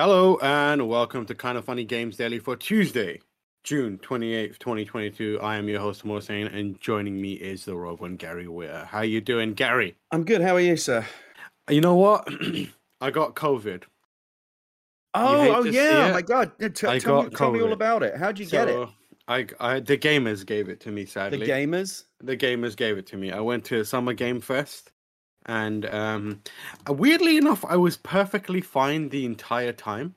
Hello and welcome to Kind of Funny Games Daily for Tuesday, June 28th, 2022. I am your host, Mohsen, and joining me is the Rogue One, Gary Whitta. How you doing, Gary? I'm good. How are you, sir? You know what? I got COVID. Oh, oh yeah. Oh my God. T- I tell, me, tell me all about it. How'd you get it? I, I, the gamers gave it to me, sadly. The gamers? the gamers gave it to me. I went to Summer Game Fest, and um, uh, weirdly enough, I was perfectly fine the entire time.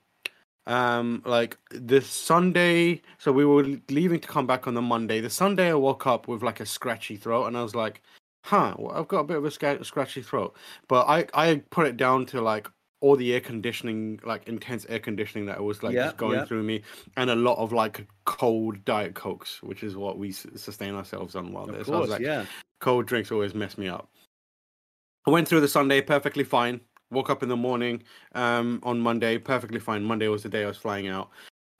Um, like the Sunday, so we were leaving to come back on the Monday. The Sunday, I woke up with like a scratchy throat, and I was like, "Huh, well, I've got a bit of a scratchy throat." But I, I put it down to like all the air conditioning, like intense air conditioning that was like Yeah, just going yeah. through me, and a lot of like cold diet cokes, which is what we sustain ourselves on while Of there. So I was like, yeah. cold drinks always mess me up. I went through the Sunday perfectly fine. Woke up in the morning um, on Monday, perfectly fine. Monday was the day I was flying out.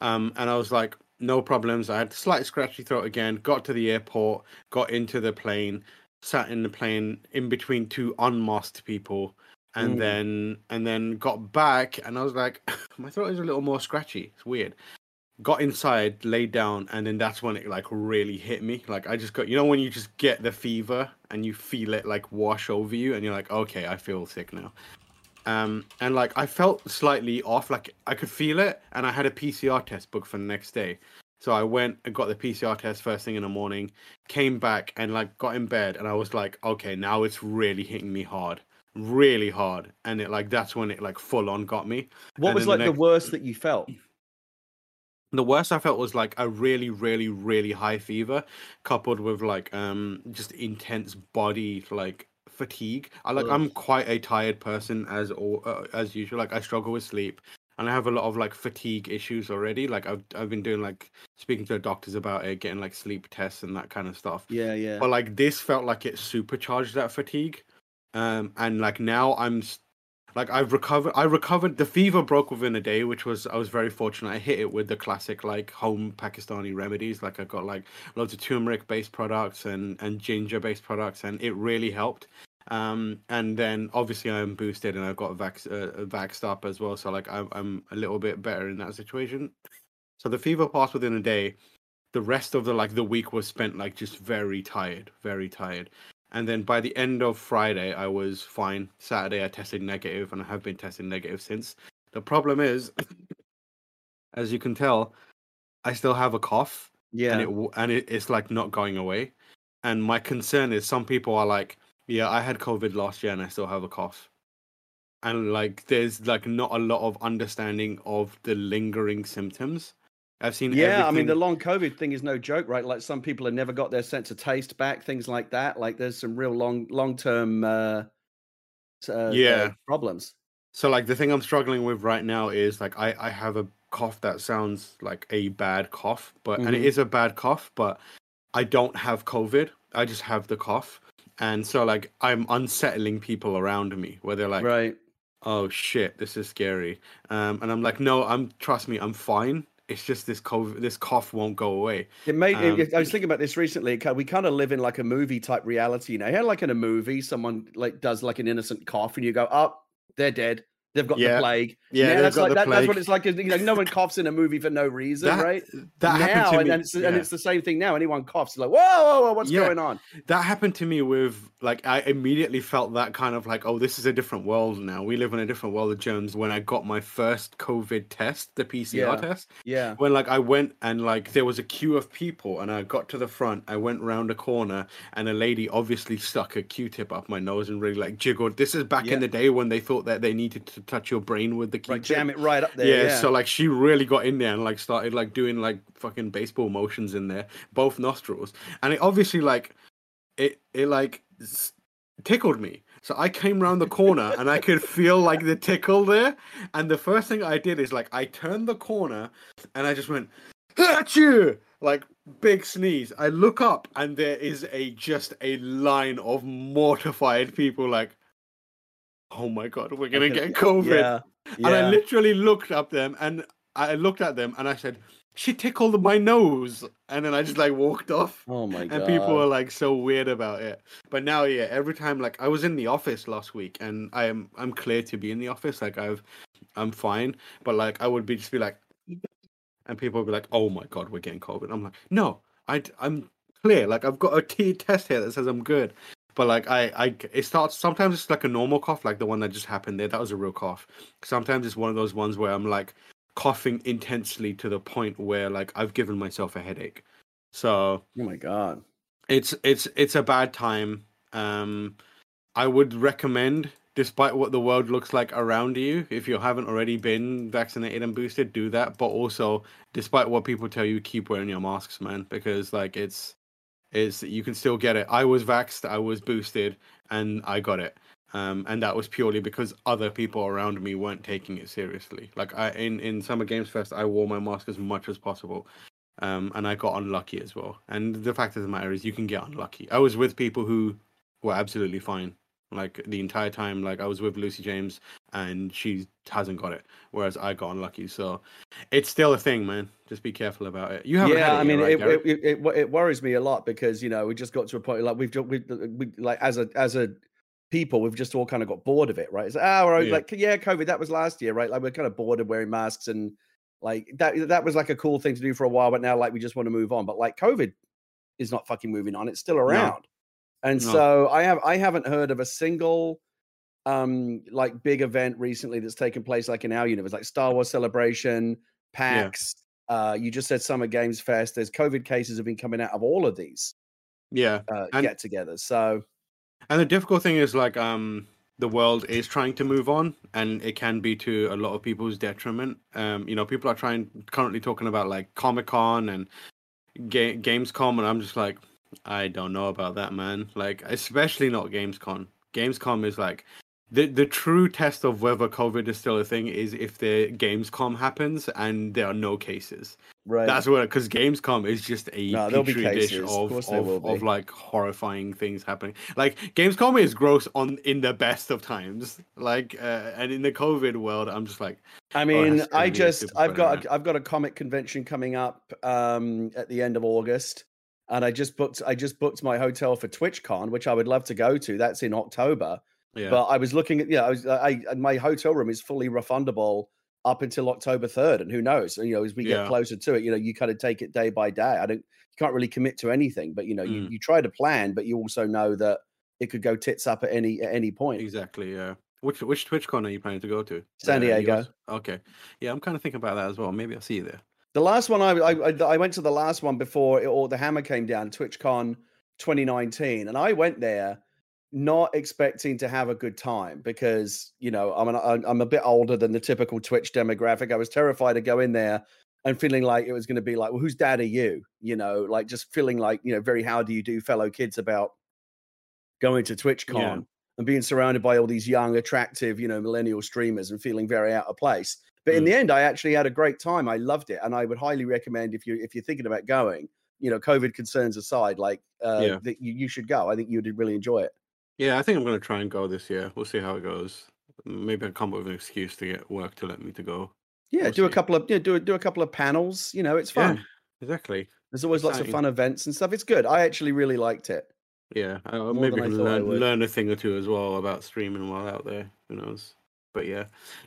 Um, and I was like, no problems. I had slight scratchy throat again. Got to the airport, got into the plane, sat in the plane in between two unmasked people, and Mm. then and then got back, and I was like, my throat is a little more scratchy. It's weird got inside, laid down, and then that's when it like really hit me. Like I just got, you know, when you just get the fever and you feel it like wash over you, and you're like, okay, I feel sick now. Um, and like I felt slightly off, like I could feel it, and I had a PCR test booked for the next day. So I went and got the PCR test first thing in the morning, came back and like got in bed, and I was like, okay, now it's really hitting me hard, really hard, and it like that's when it like full on got me. What And was like the the worst that you felt? The worst I felt was like a really, really, really high fever, coupled with like um just intense body like fatigue. I like I'm quite a tired person as or uh, as usual. Like I struggle with sleep, and I have a lot of like fatigue issues already. Like I've I've been doing like speaking to doctors about it, getting like sleep tests and that kind of stuff. Yeah, yeah. But like this felt like it supercharged that fatigue. Um and like now I'm like I've recovered I recovered the fever broke within a day, which was I was very fortunate. I hit it with the classic like home Pakistani remedies. Like I got like loads of turmeric based products and and ginger based products and it really helped. Um and then obviously I'm boosted and I've got vax uh, vaxxed up as well. So like I'm I'm a little bit better in that situation. So the fever passed within a day the rest of the like the week was spent like just very tired, very tired. And then by the end of Friday, I was fine. Saturday, I tested negative, and I have been testing negative since. The problem is, as you can tell, I still have a cough, yeah. and it and it, it's like not going away. And my concern is, some people are like, "Yeah, I had COVID last year, and I still have a cough." And like, there's like not a lot of understanding of the lingering symptoms. I've seen yeah, I mean, the long COVID thing is no joke, right? Like some people have never got their sense of taste back, things like that. Like there's some real long, long term uh, uh, uh, Yeah. problems. So like the thing I'm struggling with right now is like I I have a cough that sounds like a bad cough, but and it Mhm. is a bad cough, but I don't have COVID. I just have the cough. And so like I'm unsettling people around me where they're like, right. "Oh shit, this is scary." Um and I'm like, "No, I'm trust me, I'm fine. It's just this COVID this cough won't go away." It made. Um, it- I was thinking about this recently. We kind of live in like a movie type reality. You know, how like in a movie, someone like does like an innocent cough, and you go, "Oh, they're dead. They've got Yeah. the plague." Yeah, that's like that, that's what it's like. You know, no one coughs in a movie for no reason, That- right? That now, happened to and, me. and it's and it's the same thing now. Anyone coughs, like, whoa, whoa, whoa, what's Yeah. going on? that happened to me with like I immediately felt that kind of like oh this is a different world now we live in a different world of germs when I got my first COVID test the PCR Yeah. test Yeah, when like I went and like there was a queue of people and I got to the front I went round a corner and a lady obviously stuck a Q-tip up my nose and really like jiggled this is back Yeah. in the day when they thought that they needed to touch your brain with the key. Right, jam it right up there. Yeah, Yeah. so like she really got in there and like started like doing like fucking baseball motions in there, both nostrils, and it obviously like it it like tickled me. So I came around the corner and I could feel like the tickle there. And the first thing I did is like I turned the corner and I just went, Achoo! like big sneeze. I look up and there is a just a line of mortified people like, oh my god, we're gonna get COVID. Yeah. And I literally looked up them and I looked at them and I said, she tickled my nose. And then I just like walked off. Oh my god. And people were like so weird about it. But now, yeah, every time like I was in the office last week and I am I'm clear to be in the office. Like I've I'm fine. But like I would be just be like and people would be like, Oh my god, we're getting COVID. I'm like, no, I I'm clear. Like I've got a T test here that says I'm good. But like I, I, it starts. Sometimes it's like a normal cough, like the one that just happened there. That was a real cough. Sometimes it's one of those ones where I'm like coughing intensely to the point where like I've given myself a headache. So Oh my god. it's it's it's a bad time. Um, I would recommend, despite what the world looks like around you, if you haven't already been vaccinated and boosted, do that. But also, despite what people tell you, keep wearing your masks, man, because like it's it's you can still get it. I was vaxxed, I was boosted, and I got it. Um, and that was purely because other people around me weren't taking it seriously. Like I in in Summer Games Fest, I wore my mask as much as possible um, and I got unlucky as well. And the fact of the matter is, you can get unlucky. I was with people who were absolutely fine, like the entire time. Like I was with Lucy James, and she hasn't got it, whereas I got unlucky. So it's still a thing, man. Just be careful about it. You haven't yeah, I yet, mean, right, it, it, it, it, worries me a lot because you know we just got to a point like we've just we, we like as a as a people we've just all kind of got bored of it, right? It's like, oh, right, Yeah. like yeah, COVID that was last year, right? Like we're kind of bored of wearing masks and like that that was like a cool thing to do for a while, but now like we just want to move on. But like COVID is not fucking moving on; it's still around. And No. so I have I haven't heard of a single um like big event recently that's taken place like in our universe, like Star Wars Celebration, PAX. Uh, you just said Summer Games Fest. There's COVID cases have been coming out of all of these yeah. uh, And- get together. So And the difficult thing is like um the world is trying to move on and it can be to a lot of people's detriment. Um you know, people are trying currently talking about like Comic-Con and Ga- Gamescom and I'm just like I don't know about that, man. Like especially not Gamescom. Gamescom is like the the true test of whether COVID is still a thing is if the Gamescom happens and there are no cases. right, That's what because Gamescom is just a No, petri dish. Of of of, of like horrifying things happening. Like Gamescom is gross on in the best of times. Like uh, and in the COVID world, I'm just like I mean, that's gonna I just I've got a, I've got a comic convention coming up um at the end of August, and I just booked I just booked my hotel for TwitchCon, which I would love to go to. That's in October. Yeah, But I was looking at yeah, I was I, I my hotel room is fully refundable up until October third, and who knows? You know, as we get Yeah. closer to it, you know, you kind of take it day by day. I don't you can't really commit to anything, but you know, you Mm. you try to plan, but you also know that it could go tits up at any at any point. exactly. Yeah. Which which TwitchCon are you planning to go to? San Uh, Diego. yours? Okay. Yeah, I'm kind of thinking about that as well. Maybe I'll see you there. The last one I, I I- I went to the last one before it, all the hammer came down, TwitchCon 2019, and I went there not expecting to have a good time because you know I'm an, I'm a bit older than the typical Twitch demographic. I was terrified to go in there and feeling like it was going to be like, well, whose dad are you? You know, like just feeling like you know very how do you do fellow kids about going to TwitchCon and being surrounded by all these young, attractive, you know, millennial streamers and feeling very out of place. But in Mm. the end, I actually had a great time. I loved it, and I would highly recommend if you if you're thinking about going, you know, COVID concerns aside, like uh, Yeah. that you, you should go. I think you would really enjoy it. Yeah, I think I'm gonna try and go this year. We'll see how it goes. Maybe I'll come up with an excuse to get work to let me to go. Yeah, We'll do a see. couple of yeah, do a- do a couple of panels. You know, it's fun. Yeah, exactly. There's always lots of exciting. fun events and stuff. It's good. I actually really liked it. Yeah, I, More maybe than I I can thought I learn, would. learn a thing or two as well about streaming while out there. Who knows? But yeah.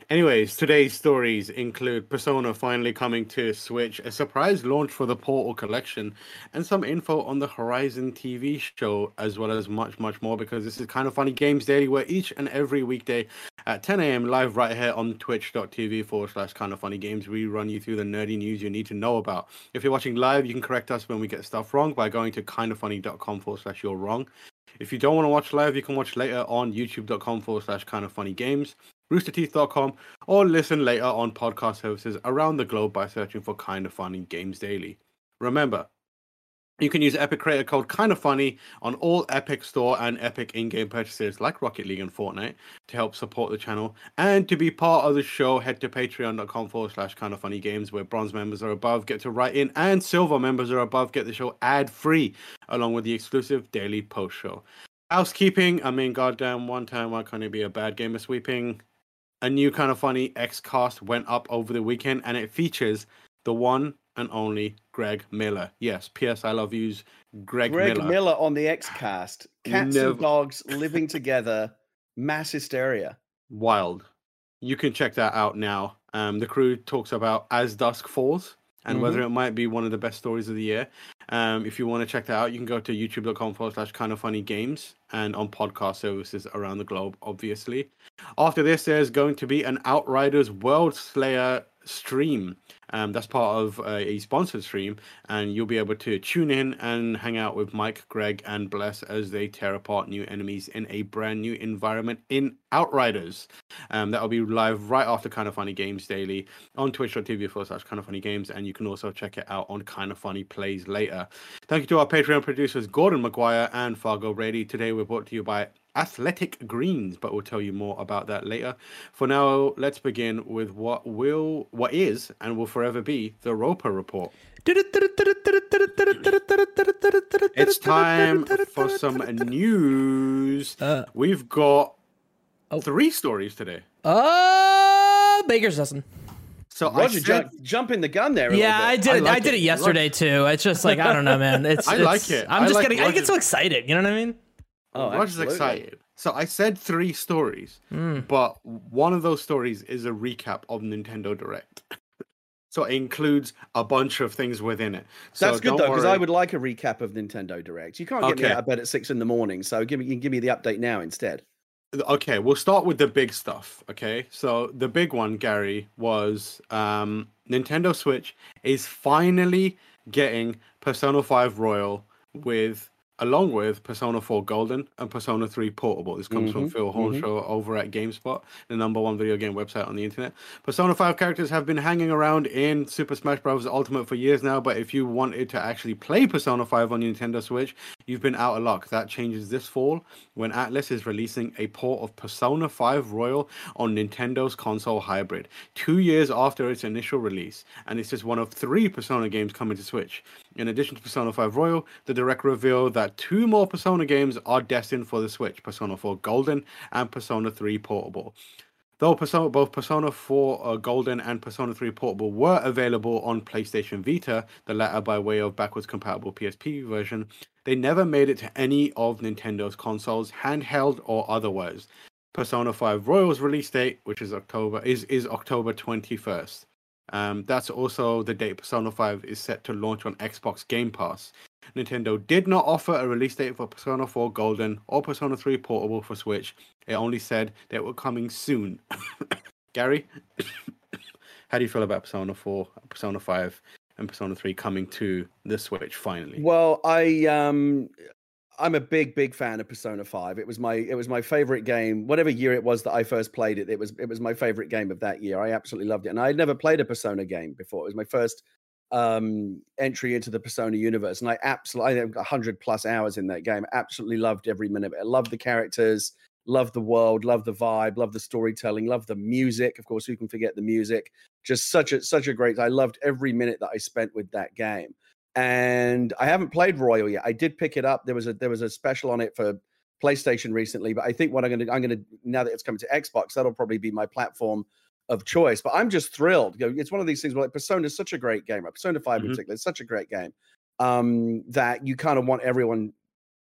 Anyways, today's stories include Persona finally coming to Switch, a surprise launch for the Portal collection, and some info on the Horizon TV show, as well as much, much more. Because this is kind of funny games daily, where each and every weekday at 10 a.m. live right here on twitch.tv forward slash kind of funny games, we run you through the nerdy news you need to know about. If you're watching live, you can correct us when we get stuff wrong by going to kindoffunny.com forward slash you're wrong. If you don't want to watch live, you can watch later on youtube.com forward slash kind of funny games. roosterteeth.com, or listen later on podcast services around the globe by searching for Kind of Funny Games Daily. Remember, you can use Epic Creator Code Kind of Funny on all Epic Store and Epic in-game purchases like Rocket League and Fortnite to help support the channel. And to be part of the show, head to patreon.com forward slash kind of funny games where bronze members are above, get to write in, and silver members are above, get the show ad-free, along with the exclusive daily post show. Housekeeping, I mean, goddamn, one time why can't it be a bad game of sweeping? A new kind of funny X cast went up over the weekend and it features the one and only Greg Miller. Yes, P.S. I love yous, Greg, Greg Miller. Miller. on the X cast. Cats Never- and dogs living together. Mass hysteria. Wild. You can check that out now. Um, the crew talks about As Dusk Falls and whether it might be one of the best stories of the year. Um, if you want to check that out, you can go to youtube.com forward slash kind of funny games and on podcast services around the globe, obviously. After this, there's going to be an Outriders World Slayer stream. Um, that's part of uh, a sponsored stream, and you'll be able to tune in and hang out with Mike, Greg, and Bless as they tear apart new enemies in a brand new environment in Outriders. Um, that'll be live right after Kind of Funny Games Daily on twitch.tv forward slash Kind of Funny Games, and you can also check it out on Kind of Funny Plays later. Thank you to our Patreon producers Gordon McGuire and Fargo Brady. Today we're brought to you by Athletic Greens, but we'll tell you more about that later. For now, let's begin with what will, what is, and will forever be the Roper Report. It's time for some news. Uh, We've got Oh. three stories today. uh, Baker's dozen. So Roger, I said, jump, jumping the gun there. A Yeah, I did. I it. I did it. it yesterday too. It's just like I don't know, man. It's I it's- like it. I'm I just like getting. I get so excited. You know what I mean? Oh, Roger's absolutely. excited. So I said three stories, Hmm. but one of those stories is a recap of Nintendo Direct. so it includes a bunch of things within it. So That's good though, because I would like a recap of Nintendo Direct. You can't get me out of bed at six in the morning, so give me you can give me the update now instead. Okay, we'll start with the big stuff. Okay, so the big one, Gary, was um, Nintendo Switch is finally getting Persona 5 Royal with along with Persona 4 Golden and Persona 3 Portable. This comes from Mhm, Phil Hornshaw over at GameSpot, the number one video game website on the internet. Persona 5 characters have been hanging around in Super Smash Bros. Ultimate for years now, but if you wanted to actually play Persona 5 on Nintendo Switch, you've been out of luck. That changes this fall when Atlus is releasing a port of Persona 5 Royal on Nintendo's console hybrid, two years after its initial release, and it's just one of three Persona games coming to Switch. In addition to Persona 5 Royal, the direct revealed that two more Persona games are destined for the Switch Persona 4 Golden and Persona 3 Portable. Though Persona, both Persona 4 uh, Golden and Persona 3 Portable were available on PlayStation Vita, the latter by way of backwards compatible PSP version, they never made it to any of Nintendo's consoles, handheld or otherwise. Persona 5 Royal's release date, which is October, is, is October 21st. Um, that's also the date Persona 5 is set to launch on Xbox Game Pass. Nintendo did not offer a release date for Persona 4 Golden or Persona 3 Portable for Switch. It only said they were coming soon. Gary, how do you feel about Persona 4, Persona 5, and Persona 3 coming to the Switch finally? Well, I um I'm a big, big fan of Persona 5. It was my it was my favorite game. Whatever year it was that I first played it, it was it was my favorite game of that year. I absolutely loved it. And I had never played a Persona game before. It was my first um entry into the Persona universe. And I absolutely I had 100 plus hours in that game. Absolutely loved every minute. I loved the characters, loved the world, loved the vibe, loved the storytelling, loved the music. Of course, who can forget the music? Just such a such a great. I loved every minute that I spent with that game and I haven't played Royal yet. I did pick it up. There was a there was a special on it for PlayStation recently, but I think what I'm gonna I'm gonna now that it's coming to Xbox, that'll probably be my platform of choice. But I'm just thrilled. You know, it's one of these things where like Persona is such a great game. Right? Persona 5 in Mhm. particular, it's such a great game um, that you kind of want everyone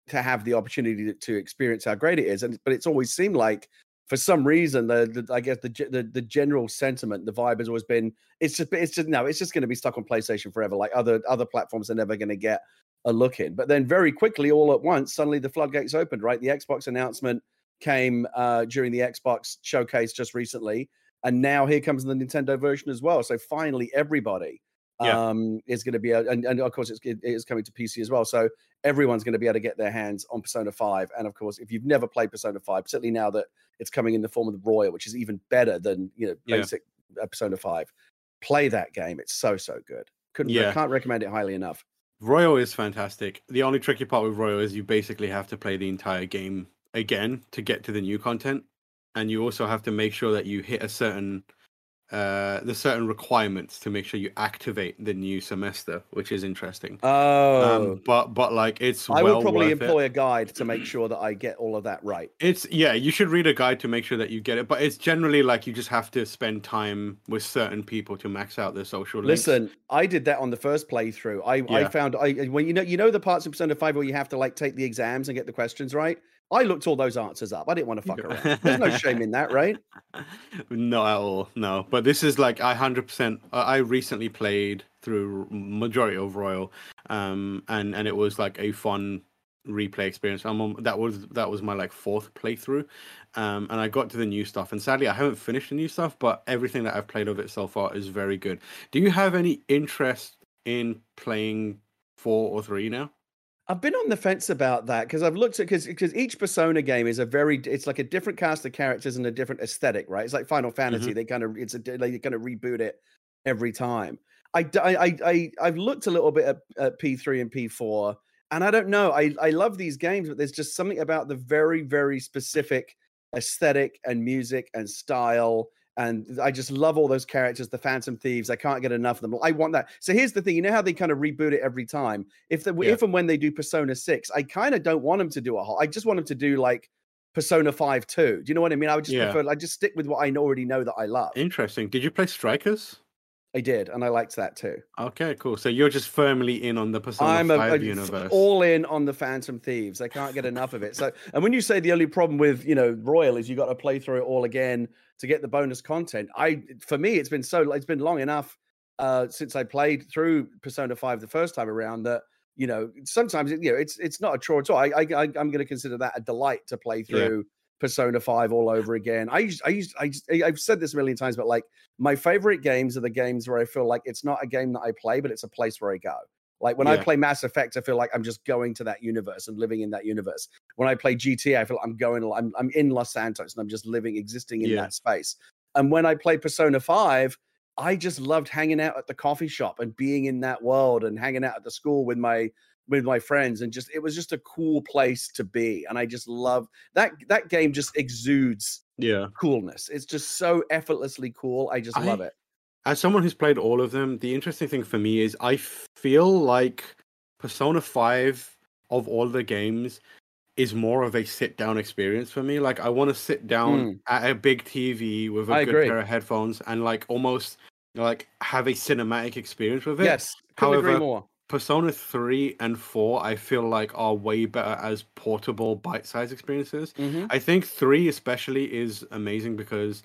to have the opportunity to, to experience how great it is. And but it's always seemed like for some reason the, the I guess the, the the general sentiment, the vibe has always been it's just it's just no, it's just going to be stuck on PlayStation forever. Like other other platforms are never going to get a look in. But then very quickly, all at once, suddenly the floodgates opened. Right, the Xbox announcement came uh, during the Xbox showcase just recently, and now here comes the Nintendo version as well. So finally, everybody Yeah. um, is going to be, a, and, and of course, it's, it is coming to PC as well. So everyone's going to be able to get their hands on Persona 5. And of course, if you've never played Persona 5, certainly now that it's coming in the form of the Royal, which is even better than you know basic uh, Persona 5, play that game. It's so so good. Couldn't Yeah. can't recommend it highly enough. Royal is fantastic. The only tricky part with Royal is you basically have to play the entire game again to get to the new content, and you also have to make sure that you hit a certain uh the certain requirements to make sure you activate the new semester, which is interesting. Oh, Um, but but like it's I well would probably worth it. employ a guide to make sure that I get all of that right. It's yeah, you should read a guide to make sure that you get it, but it's generally like you just have to spend time with certain people to max out their social links. Listen, I did that on the first playthrough. I, I found I when you know you know the parts of Persona Five where you have to like take the exams and get the questions right. I looked all those answers up. I didn't want to fuck around. There's no shame in that, right? No, at all, no. But this is like I hundred percent. I recently played through majority of Royal, um, and and it was like a fun replay experience. I'm on, that was that was my like fourth playthrough, um, and I got to the new stuff. And sadly, I haven't finished the new stuff, but everything that I've played of it so far is very good. Do you have any interest in playing four or three now? I've been on the fence about that because I've looked at because because each Persona game is a very it's like a different cast of characters and a different aesthetic, right? It's like Final Fantasy. Mm-hmm. They kind of it's a they kind of reboot it every time. I I I I've looked a little bit at, at P3 and P4, and I don't know. I I love these games, but there's just something about the very very specific aesthetic and music and style. And I just love all those characters, the Phantom Thieves. I can't get enough of them. I want that. So here's the thing: you know how they kind of reboot it every time. If the Yeah. if and when they do Persona Six, I kind of don't want them to do a whole. I just want them to do like Persona Five Two. Do you know what I mean? I would just Yeah. prefer. I just stick with what I already know that I love. Interesting. Did you play Strikers? I did, and I liked that too. Okay, cool. So you're just firmly in on the Persona I'm a, 5 a- universe. all in on the Phantom Thieves. I can't get enough of it. So, and when you say the only problem with you know Royal is you got to play through it all again to get the bonus content, I for me it's been so it's been long enough uh, since I played through Persona Five the first time around that you know sometimes you know it's it's not a chore at all. I, I I'm going to consider that a delight to play Yeah. Persona Five all over again. I used I used I just, I've said this a million times, but like my favorite games are the games where I feel like it's not a game that I play, but it's a place where I go. Like when I play Mass Effect, I feel like I'm just going to that universe and living in that universe. When I play GTA, I feel like I'm going, I'm, I'm in Los Santos and I'm just living, existing in Yeah. that space. And when I play Persona 5, I just loved hanging out at the coffee shop and being in that world and hanging out at the school with my with my friends and just it was just a cool place to be and i just love that that game just exudes yeah. coolness it's just so effortlessly cool i just love it As someone who's played all of them, the interesting thing for me is I feel like Persona 5 of all the games is more of a sit down experience for me. Like I want to sit down at a big TV with a Hmm. Good agree. pair of headphones and like almost like have a cinematic experience with it. yes couldn't agree However, more Persona 3 and 4 I feel like are way better as portable bite-sized experiences. Mhm. I think 3 especially is amazing because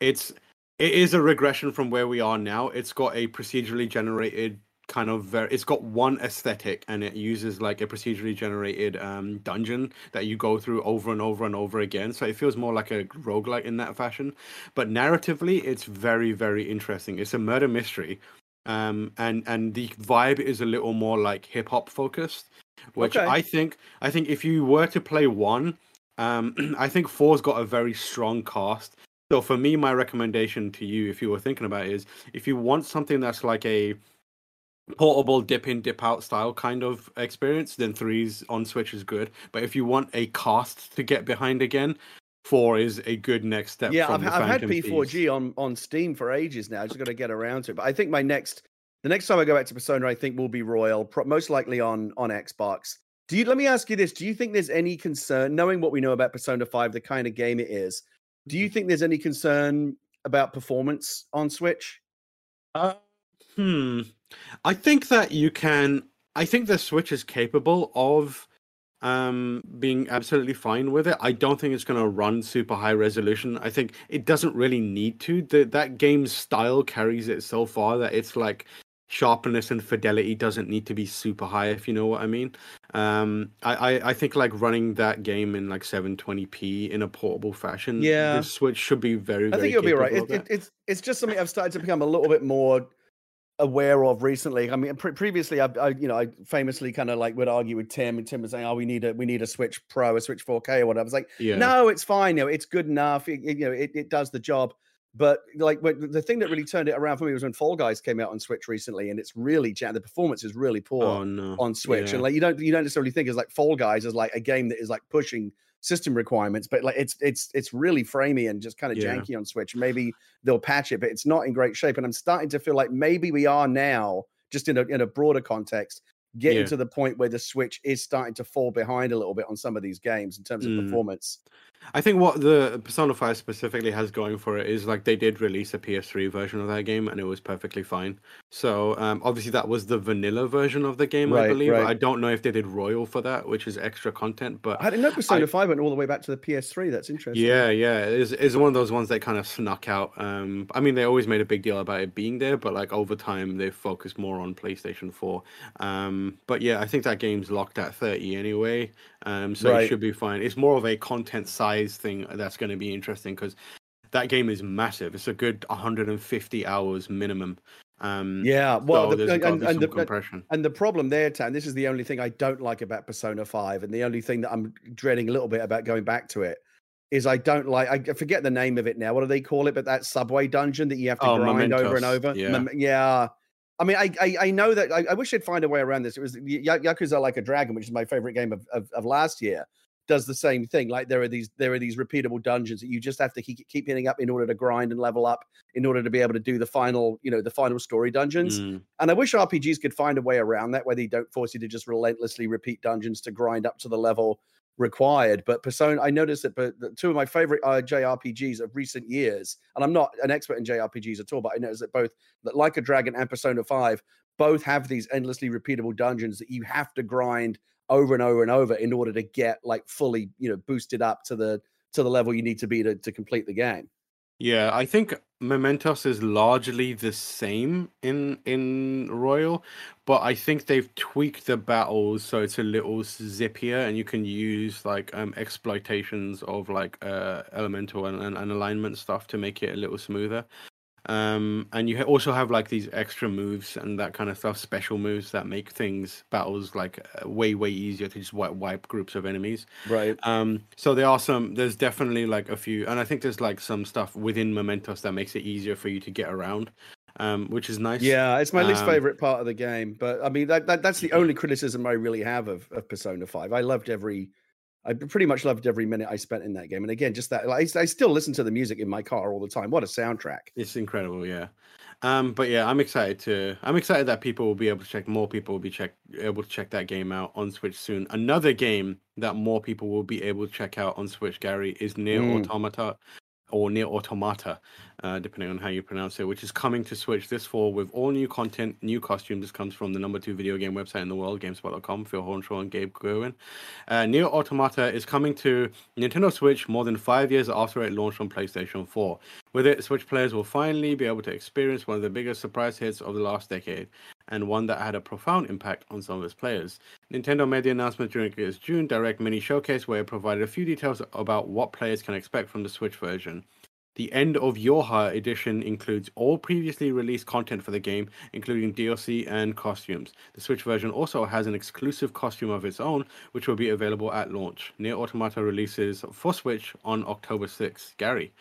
it's it is a regression from where we are now. It's got a procedurally generated kind of very it's got one aesthetic and it uses like a procedurally generated um dungeon that you go through over and over and over again. So it feels more like a roguelike in that fashion. But narratively it's very, very interesting. It's a murder mystery um, and and the vibe is a little more like hip hop focused, which Okay. I think I think if you were to play one, um, I think four's got a very strong cast. So for me, my recommendation to you, if you were thinking about it, is if you want something that's like a portable dip in dip out style kind of experience, then three's on Switch is good. But if you want a cast to get behind again, four is a good next step. yeah i've, I've had p4g Thieves. on on steam for ages now i just got to get around to it but i think my next the next time i go back to persona i think will be royal pro- most likely on on xbox do you let me ask you this do you think there's any concern knowing what we know about persona 5 the kind of game it is do you think there's any concern about performance on switch Uh, hmm. I think that you can. I think the Switch is capable of um being absolutely fine with it. I don't think it's going to run super high resolution. I think it doesn't really need to. The, that game's style carries it so far that it's like sharpness and fidelity doesn't need to be super high if you know what I mean. Um I I, I think like running that game in like 720p in a portable fashion, Yeah. the Switch should be very i think you'll be right it, it, it's it's just something i've started to become a little bit more aware of recently. I mean, pre- previously, I, I, you know, I famously kind of like would argue with Tim, and Tim was saying, "Oh, we need a we need a Switch Pro, a Switch 4K, or whatever." I was like, Yeah. "No, it's fine. You know, it's good enough. It, it- you know, it, it does the job." But like the thing that really turned it around for me was when Fall Guys came out on Switch recently, and it's really the performance is really poor Oh no. on Switch, Yeah. and like you don't you don't necessarily think it's like Fall Guys is like a game that is like pushing system requirements, but like it's it's it's really framey and just kind of Yeah. janky on Switch. Maybe they'll patch it, but it's not in great shape. And I'm starting to feel like maybe we are now, just in a in a broader context, getting Yeah. to the point where the Switch is starting to fall behind a little bit on some of these games in terms of Mm. performance. I think what the Persona 5 specifically has going for it is like they did release a PS3 version of that game and it was perfectly fine. So um, obviously that was the vanilla version of the game, I believe. right. I don't know if they did Royal for that, which is extra content, but I didn't know Persona I- 5 went all the way back to the PS3. That's interesting. yeah, yeah, it's, it's one of those ones that kind of snuck out. Um, I mean, they always made a big deal about it being there, but like over time, they focused more on PlayStation 4. Um, but yeah, I think that game's locked at 30 anyway, um, so Right. it should be fine. It's more of a content size thing that's going to be interesting because that game is massive. It's a good 150 hours minimum. Um, Yeah. Well, so the, and, and, be and some the, compression. And the problem there, Tam, this is the only thing I don't like about Persona 5, and the only thing that I'm dreading a little bit about going back to it is I don't like I forget the name of it now. What do they call it? But that subway dungeon that you have to Oh, grind over and over. yeah. Mem- yeah. I mean, I, I I know that I, I wish they'd find a way around this. It was Ya- Yakuza Like a Dragon, which is my favorite game of, of, of last year, does the same thing. Like there are these there are these repeatable dungeons that you just have to keep keep hitting up in order to grind and level up in order to be able to do the final you know the final story dungeons. Mm. And I wish RPGs could find a way around that where they don't force you to just relentlessly repeat dungeons to grind up to the level required. But Persona, I noticed that but two of my favorite uh, JRPGs of recent years, and I'm not an expert in JRPGs at all, but I noticed that both that Like a Dragon and Persona 5 both have these endlessly repeatable dungeons that you have to grind over and over and over in order to get like fully, you know, boosted up to the to the level you need to be to, to complete the game. Yeah, I think Mementos is largely the same in in Royal, but I think they've tweaked the battles so it's a little zippier and you can use like um exploitations of like uh elemental and, and, and alignment stuff to make it a little smoother. Um and you also have like these extra moves and that kind of stuff, special moves that make things battles like uh, way way easier to just wipe, wipe groups of enemies. Right. Um, so there are some. There's definitely like a few, and I think there's like some stuff within Mementos that makes it easier for you to get around, um, which is nice. Yeah, it's my least Um, favorite part of the game, but I mean that, that that's the only criticism I really have of, of Persona Five. I loved every, I pretty much loved every minute I spent in that game, and again, just that like, I, I still listen to the music in my car all the time. What a soundtrack! it's incredible. Yeah. Um, but yeah, I'm excited to. I'm excited that people will be able to check. More people will be check able to check that game out on Switch soon. Another game that more people will be able to check out on Switch, Gary, is NieR Mm. Automata, or NieR Automata, uh, depending on how you pronounce it, which is coming to Switch this fall with all new content, new costumes. This comes from the number two video game website in the world, GameSpot.com. Phil Hornshaw and Gabe Gurwin. Uh, NieR Automata is coming to Nintendo Switch more than five years after it launched on PlayStation 4. With it, Switch players will finally be able to experience one of the biggest surprise hits of the last decade, and one that had a profound impact on some of its players. Nintendo made the announcement during its June Direct mini showcase, where it provided a few details about what players can expect from the Switch version. The End of YoRHa edition includes all previously released content for the game, including DLC and costumes. The Switch version also has an exclusive costume of its own, which will be available at launch. NieR Automata releases for Switch on October 6th. Gary,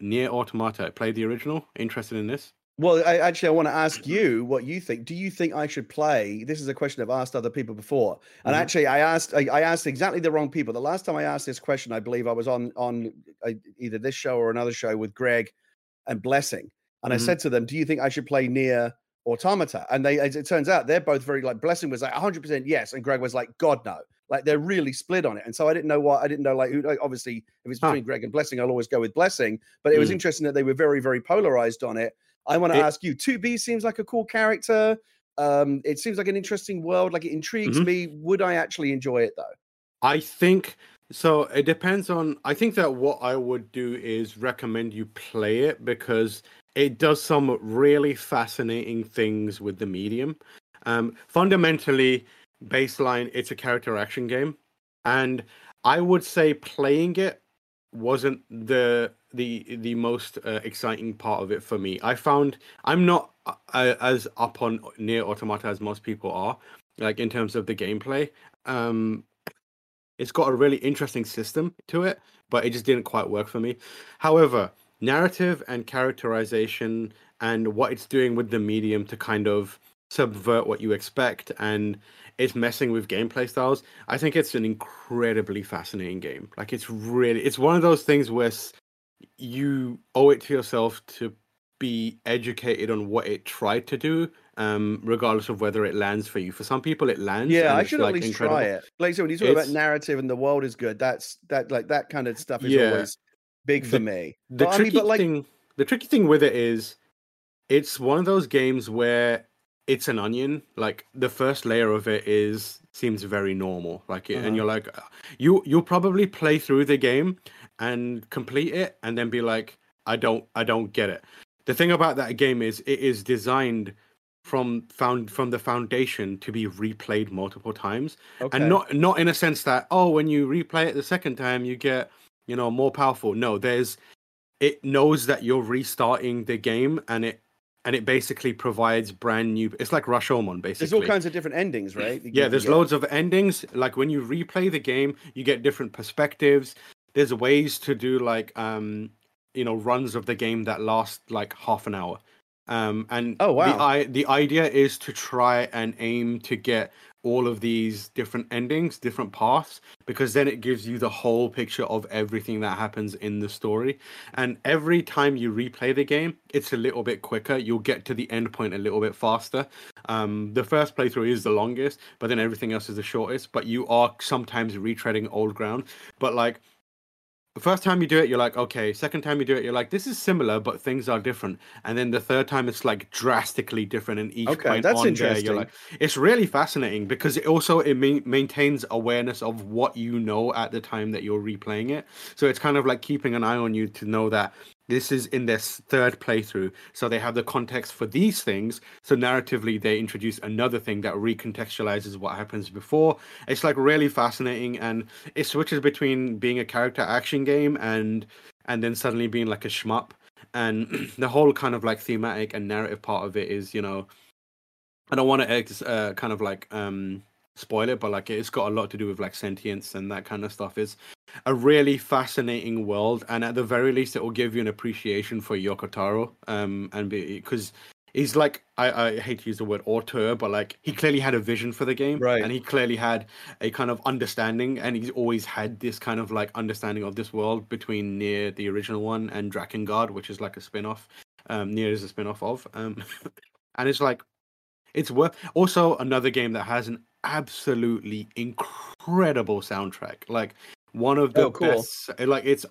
NieR Automata, Play the original? Interested in this? Well, I, actually, I want to ask you what you think. Do you think I should play? This is a question I've asked other people before, and Mhm. actually, I asked I, I asked exactly the wrong people. The last time I asked this question, I believe I was on on uh, either this show or another show with Greg and Blessing, and I Mhm. said to them, "Do you think I should play NieR Automata?" And they, as it turns out, they're both very like Blessing was like 100 percent yes, and Greg was like, "God no." Like they're really split on it, and so I didn't know what I didn't know. Like, who, like, obviously, if it's Huh. between Greg and Blessing, I'll always go with Blessing. But it was Mm. interesting that they were very, very polarized on it. I want to ask you. 2B seems like a cool character. Um, it seems like an interesting world. Like it intrigues Mhm. me. Would I actually enjoy it though? I think so. It depends on. I think that what I would do is recommend you play it because it does some really fascinating things with the medium. Um, fundamentally, baseline, it's a character action game, and I would say playing it wasn't the the the most uh, exciting part of it for me. I found I'm not uh, as up on NieR Automata as most people are, like in terms of the gameplay. Um, it's got a really interesting system to it, but it just didn't quite work for me. However, narrative and characterization and what it's doing with the medium to kind of subvert what you expect and it's messing with gameplay styles. I think it's an incredibly fascinating game. Like it's really it's one of those things where you owe it to yourself to be educated on what it tried to do, um, regardless of whether it lands for you. For some people, it lands. Yeah, I should like, at least incredible. try it. Like so, when you talk about narrative and the world is good, that's that like that kind of stuff is Yeah. always big for The- me. The But I tricky mean, but like, thing, the tricky thing with it is, it's one of those games where it's an onion. Like the first layer of it is seems very normal. Like, Uh-huh. and you're like, you you'll probably play through the game and complete it, and then be like, I don't, I don't get it. The thing about that game is it is designed from found from the foundation to be replayed multiple times okay. and not not in a sense that oh when you replay it the second time you get you know more powerful no there's it knows that you're restarting the game and it and it basically provides brand new it's like Rush rashomon basically there's all kinds of different endings, right? yeah there's loads of endings like when you replay the game you get different perspectives there's ways to do like um you know runs of the game that last like half an hour um and Oh, the, wow. I, the idea is to try and aim to get all of these different endings different paths because then it gives you the whole picture of everything that happens in the story and every time you replay the game it's a little bit quicker you'll get to the end point a little bit faster um, the first playthrough is the longest, but then everything else is the shortest. But you are sometimes retreading old ground. But like the first time you do it, you're like, okay. Second time you do it, you're like, this is similar, but things are different. And then the third time, it's like drastically different. And each Okay, point that's on there, interesting. you're like, it's really fascinating because it also it ma- maintains awareness of what you know at the time that you're replaying it. So it's kind of like keeping an eye on you to know that this is in their third playthrough. So they have the context for these things. So narratively they introduce another thing that recontextualizes what happens before. It's like really fascinating and it switches between being a character action game and and then suddenly being like a shmup. And the whole kind of like thematic and narrative part of it is you know i don't want to uh, kind of like um spoil it but like it's got a lot to do with like sentience and that kind of stuff. Is a really fascinating world, and at the very least, it will give you an appreciation for Yoko Taro. Um, and because he's like, I, I hate to use the word auteur, but like he clearly had a vision for the game, Right. And he clearly had a kind of understanding, and he's always had this kind of like understanding of this world between NieR the original one and Drakengard, which is like a spin-off. Um, NieR is a spin-off of. Um, and it's like it's worth also another game that has an absolutely incredible soundtrack. Like one of the Oh, cool. best like it's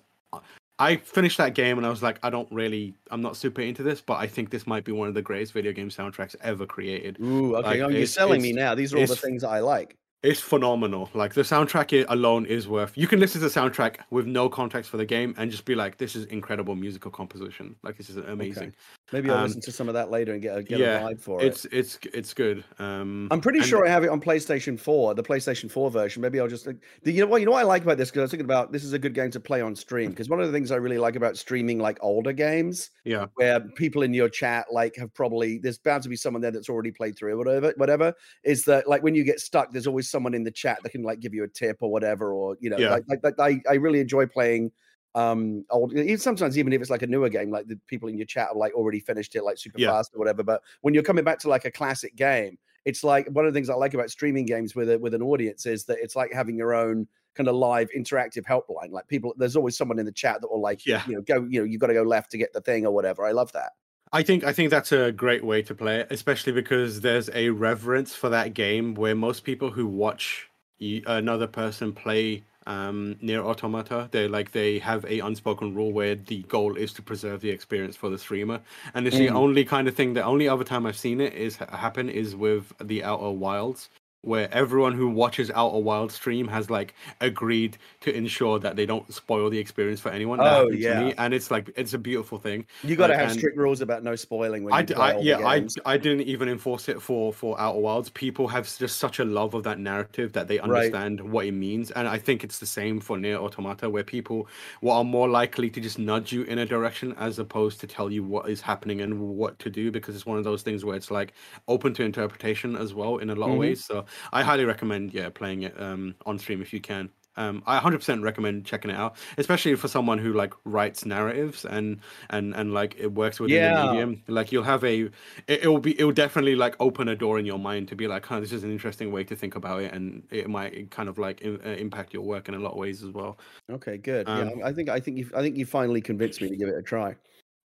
I finished that game and I was like, I don't really I'm not super into this, but I think this might be one of the greatest video game soundtracks ever created. Ooh, okay. like, oh, you're selling me now. These are all the things I like. It's phenomenal. Like the soundtrack alone is worth. You can listen to the soundtrack with no context for the game and just be like, "This is incredible musical composition. Like this is amazing." Maybe I'll Um, listen to some of that later and get a, get yeah, a vibe for it. It's it's it's good. Um, I'm pretty sure I have it on PlayStation 4, the PlayStation 4 version. Maybe I'll just. like- the- You know what? You know what I like about this because I was thinking about this is a good game to play on stream. Because one of the things I really like about streaming like older games, Yeah, where people in your chat like have probably there's bound to be someone there that's already played through it, whatever, whatever. Is that like when you get stuck, there's always someone in the chat that can like give you a tip or whatever, or you know, Yeah. like, like, like I I really enjoy playing um old even sometimes even if it's like a newer game like the people in your chat have like already finished it like super Yeah. fast or whatever but when you're coming back to like a classic game it's like one of the things i like about streaming games with a, with an audience is that it's like having your own kind of live interactive helpline like people there's always someone in the chat that will like Yeah. you know go you know you've got to go left to get the thing or whatever i love that I think I think that's a great way to play it, especially because there's a reverence for that game where most people who watch another person play um NieR Automata they like they have a unspoken rule where the goal is to preserve the experience for the streamer and it's the Mm. only kind of thing the only other time i've seen it is happen is with the outer wilds where everyone who watches Outer Wild stream has like agreed to ensure that they don't spoil the experience for anyone. Oh, yeah. and it's like it's a beautiful thing. You got to have and- strict rules about no spoiling when I, d- I- yeah, I. I didn't even enforce it for for Outer Wilds. People have just such a love of that narrative that they Right. understand what it means, and I think it's the same for NieR Automata, where people are more likely to just nudge you in a direction as opposed to tell you what is happening and what to do, because it's one of those things where it's like open to interpretation as well in a lot Mhm. of ways. So I highly recommend yeah playing it um, on stream if you can. Um, I 100% recommend checking it out, especially for someone who like writes narratives and and and like it works within Yeah. the medium. Like you'll have a, it, will be, it will definitely like open a door in your mind to be like, huh, this is an interesting way to think about it, and it might kind of like im- uh, impact your work in a lot of ways as well. Okay, good. Um, yeah, I think I think you I think you finally convinced me to give it a try.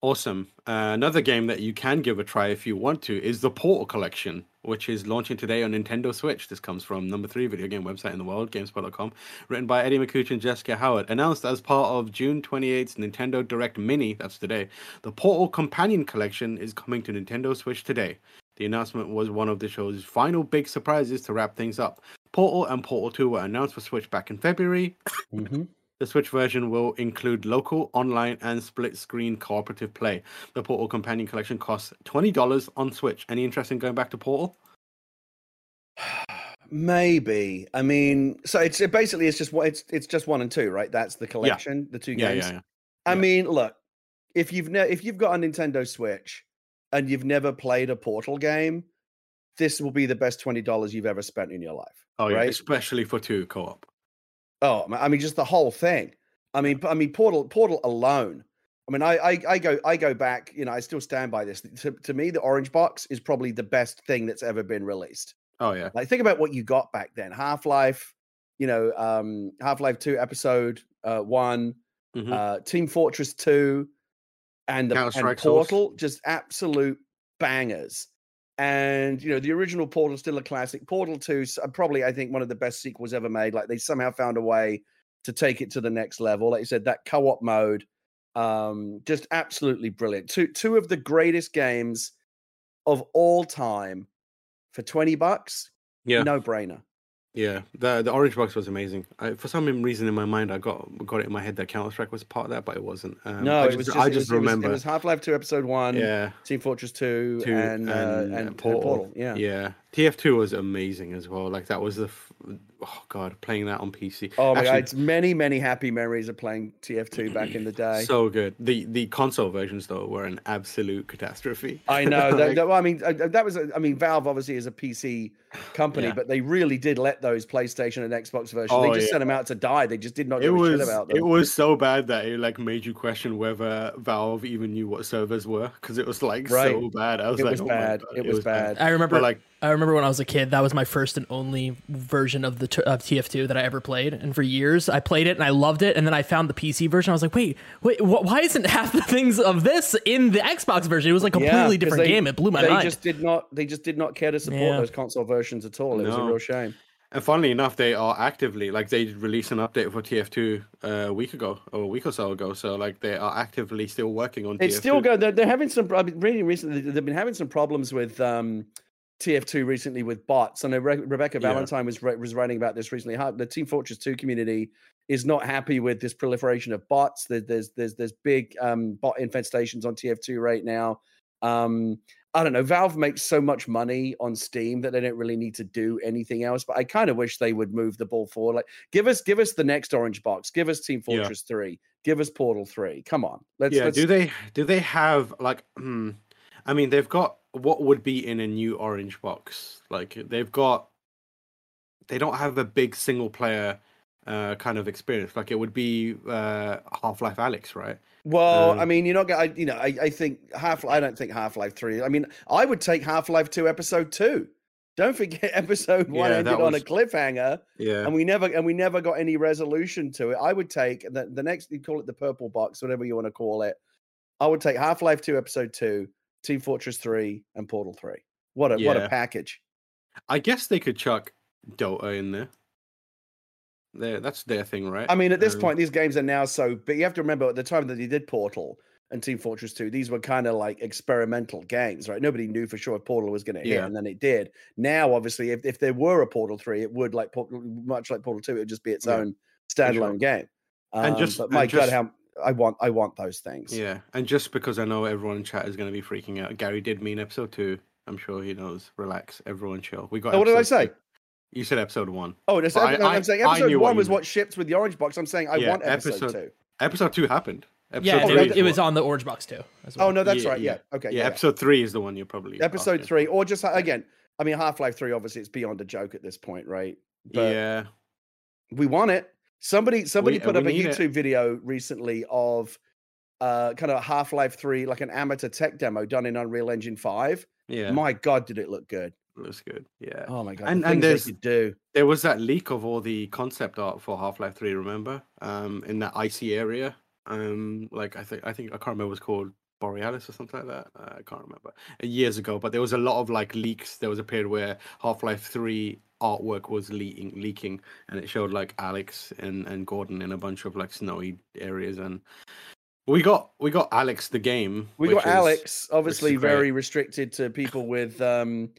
Awesome. Uh, another game that you can give a try if you want to is the Portal Collection, which is launching today on Nintendo Switch. This comes from number three video game website in the world, GameSpot.com, written by Eddie Makuch and Jessica Howard. Announced as part of June 28th Nintendo Direct Mini, that's today. The Portal Companion Collection is coming to Nintendo Switch today. The announcement was one of the show's final big surprises to wrap things up. Portal and Portal 2 were announced for Switch back in February. hmm The Switch version will include local, online, and split screen cooperative play. The Portal Companion Collection costs $20 on Switch. Any interest in going back to Portal? Maybe. I mean, so it's it basically it's just what it's it's just one and two, right? That's the collection, the two Yeah, games. yeah, yeah. I yeah. mean, look, if you've ne- if you've got a Nintendo Switch and you've never played a Portal game, this will be the best twenty dollars you've ever spent in your life. Oh, yeah. Especially for two co op. Oh, I mean, just the whole thing. I mean, I mean, Portal, Portal alone. I mean, I, I, I go, I go back. You know, I still stand by this. To, to me, the Orange Box is probably the best thing that's ever been released. Oh, yeah. Like, think about what you got back then. Half Life, you know, um, Half Life Two, Episode uh, One, Mhm. uh, Team Fortress Two, and the and Counter-Strike Source. Portal, just absolute bangers. And you know, the original Portal still a classic. Portal Two, uh, probably I think one of the best sequels ever made. Like they somehow found a way to take it to the next level. Like you said, that co-op mode, um, just absolutely brilliant. Two two of the greatest games of all time for twenty bucks. Yeah. no brainer. Yeah. The the Orange Box was amazing. I, for some reason in my mind, I got got it in my head that Counter Strike was part of that, but it wasn't. Um, no, I it was just, I just it was- remember. it was, Half Life Two, Episode One, yeah. Team Fortress Two, Two and, uh, and, and Portal. Yeah. Yeah. TF2 was amazing as well. Like, that was the. F- oh, God. Playing that on PC. Oh my Actually, god, it's many, many happy memories of playing TF2 back in the day. So good. The the console versions though were an absolute catastrophe. I know that, Like, that- well, I mean, uh, that was. a- I mean, Valve obviously is a PC company, Yeah. but they really did let those PlayStation and Xbox versions. Oh, they just yeah. sent them out to die. They just did not it give a shit was about them. it was so bad that it like made you question whether Valve even knew what servers were because it was like Right. so bad. I was It like, was "Oh my bad. God," It was bad. I remember But like, I remember when I was a kid, that was my first and only version of the t- of TF2 that I ever played, and for years I played it and I loved it. And then I found the PC version. I was like, wait, wait, wh- why isn't half the things of this in the Xbox version? It was like a Yeah, different they- game. It blew my they mind. just did not. They just did not care to support Yeah. those console versions at all. It was a real shame. and funnily enough, they are actively like they released an update for TF2 uh, a week ago or a week or so ago. So like they are actively still working on. It's TF2. still going. They're, they're having some. I mean, been reading recently. They've been having some problems with um, TF2 recently with bots. I know Re- Rebecca Yeah. Valentine was wri- was writing about this recently. How the Team Fortress 2 community is not happy with this proliferation of bots. There, there's there's there's big um, bot infestations on TF2 right now. Um, I don't know. Valve makes so much money on Steam that they don't really need to do anything else. But I kind of wish they would move the ball forward. Like, give us give us the next Orange Box. Give us Team Yeah. Fortress 3. Give us Portal 3. Come on. Let's yeah. let's Do they do they have like? Hmm, I mean, they've got what would be in a new Orange box. Like they've got. They don't have a big single player uh, kind of experience. Like it would be uh, Half Life Alyx, right? Well, I Um, mean, you're not going. You know, I, I think Half. I don't think Half Life Three. I mean, I would take Half Life Two, Episode Two. Don't forget, Episode One Yeah, ended that on a cliffhanger, Yeah. and we never and we never got any resolution to it. I would take the the next. You call it the purple box, whatever you want to call it. I would take Half Life Two, Episode Two, Team Fortress Three, and Portal Three. What a what a package! I guess they could chuck Dota in there. There, that's their thing, right? I mean, at this Um, point, these games are now so But You have to remember at the time that they did Portal, and Team Fortress 2, these were kind of like experimental games, right? Nobody knew for sure if Portal was going to hit, Yeah. and then it did. Now, obviously, if, if there were a Portal 3, it would like Portal, much like Portal 2, it would just be its Yeah, own sure. standalone game. And Um, just- but and my just- god, how I want I want those things. Yeah, and just because I know everyone in chat is going to be freaking out, Gary did mean episode two. I'm sure he knows. Relax, everyone, chill. We got. Oh, what did I say? two. You said episode one. Oh, that's, But I- I'm saying episode knew what one you was meant. what shipped with the orange box. I'm saying I Yeah, want episode, episode- two. Episode two happened. Episode Yeah, three it, is it was on the Orange Box too. As well. Oh no, that's right. Yeah. Okay. Yeah, Yeah. episode three is the one you're probably Episode asking. three, or just uh, again. I mean, Half Life Three. Obviously, it's beyond a joke at this point, right? But yeah, we want it. Somebody somebody We- put up a need it. YouTube video recently of uh kind of Half Life Three, like an amateur tech demo done in Unreal Engine Five. yeah, My God, did it look good? It looks good. Yeah, Oh my God, And- the and there's- do. there was that leak of all the concept art for Half Life Three. Remember, um, in that icy area, um, like I think I think I can't remember what it's called. Borealis or something like that. Uh, I can't remember. Years ago, but there was a lot of like leaks. There was a period where Half Life Three artwork was leaking, leaking, and it showed like Alyx and and Gordon in a bunch of like snowy areas, and we got we got Alyx the game. We got is- Alyx, obviously very restricted to people with um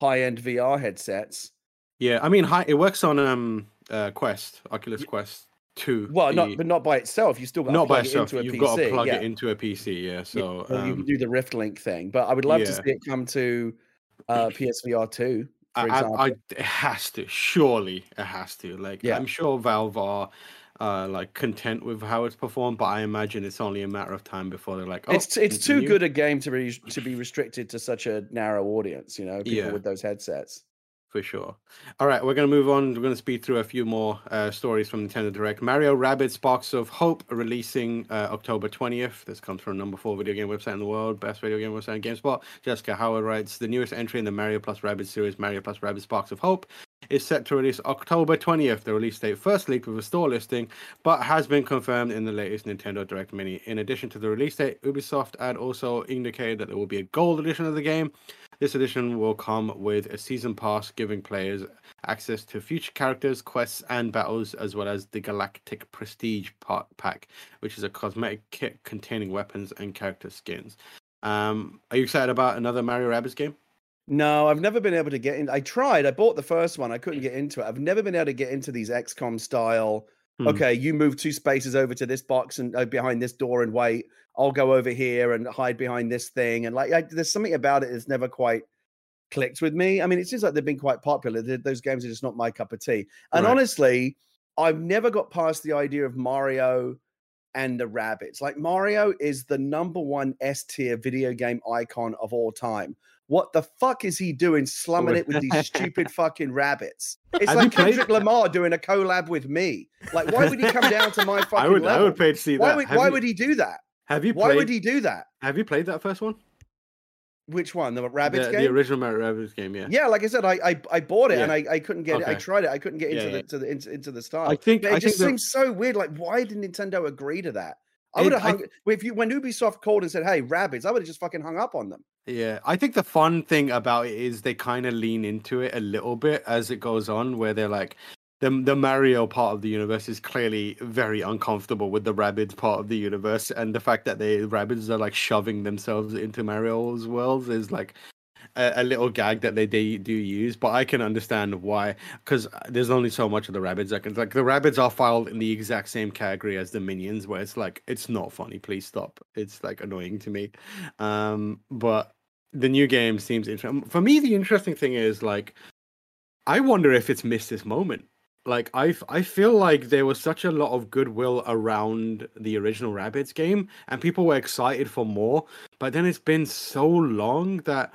high-end VR headsets. Yeah, I mean, hi, it works on um uh Quest, Oculus Quest Two. Well, the- not but not by itself. You still got not by plug it itself. into a You've PC. got to plug yeah. it into a PC. Yeah. Yeah, So or you um, can do the Rift Link thing, but I would love to see it come to uh, PSVR two, I. I, it has to. Surely, it has to. Like, Yeah. I'm sure Valve are. Uh, like content with how it's performed, but I imagine it's only a matter of time before they're like, oh, it's it's too good a game to be to be restricted to such a narrow audience. You know, people Yeah. with those headsets. For sure. All right, we're going to move on. We're going to speed through a few more uh, stories from Nintendo Direct. Mario Rabbids Sparks of Hope releasing uh, October 20th. This comes from number four video game website in the world, best video game website GameSpot. Jessica Howard writes The newest entry in the Mario plus Rabbids series, Mario plus Rabbids Sparks of Hope, is set to release October 20th. The release date first leaked with a store listing, but has been confirmed in the latest Nintendo Direct Mini. In addition to the release date, Ubisoft had also indicated that there will be a gold edition of the game. This edition will come with a season pass, giving players access to future characters, quests, and battles, as well as the Galactic Prestige pack, which is a cosmetic kit containing weapons and character skins. Um, are you excited about another Mario Rabbids game? No, I've never been able to get in. I tried. I bought the first one. I couldn't get into it. I've never been able to get into these XCOM style. Hmm. Okay, you move two spaces over to this box and uh, behind this door and wait. I'll go over here and hide behind this thing. And like, I, there's something about it that's never quite clicked with me. I mean, it seems like they've been quite popular. Th- Those games are just not my cup of tea. And Right. honestly, I've never got past the idea of Mario and the rabbits. Like Mario is the number one S tier video game icon of all time. What the fuck is he doing slumming it with these stupid fucking rabbits? It's Have like Kendrick Lamar doing a collab with me. Like, why would he come down to my fucking I would, level? I would pay to see why that. would, why you, would he do that? Have you Why played? would he do that? Have you played that first one? Which one? The rabbits the, game? the original Mario Rabbids game. Yeah. yeah, like I said, I I, I bought it and I, I couldn't get it. I tried it. I couldn't get into yeah. the to the into, into the style. I think. But I it just think the- seems so weird. Like, why did Nintendo agree to that? I would have I- hung if you when Ubisoft called and said, "Hey, rabbits," I would have just fucking hung up on them. Yeah, I think the fun thing about it is they kind of lean into it a little bit as it goes on, where they're like, the the Mario part of the universe is clearly very uncomfortable with the Rabbids part of the universe, and the fact that the Rabbids are like shoving themselves into Mario's worlds is like a, a little gag that they, they do use. But I can understand why, because there's only so much of the Rabbids I can like. The Rabbids are filed in the exact same category as the Minions, where it's like it's not funny. Please stop. It's like annoying to me. Um, but the new game seems interesting. For me, the interesting thing is like, I wonder if it's missed this moment. Like I, I feel like there was such a lot of goodwill around the original rabbits game, and people were excited for more. But then it's been so long that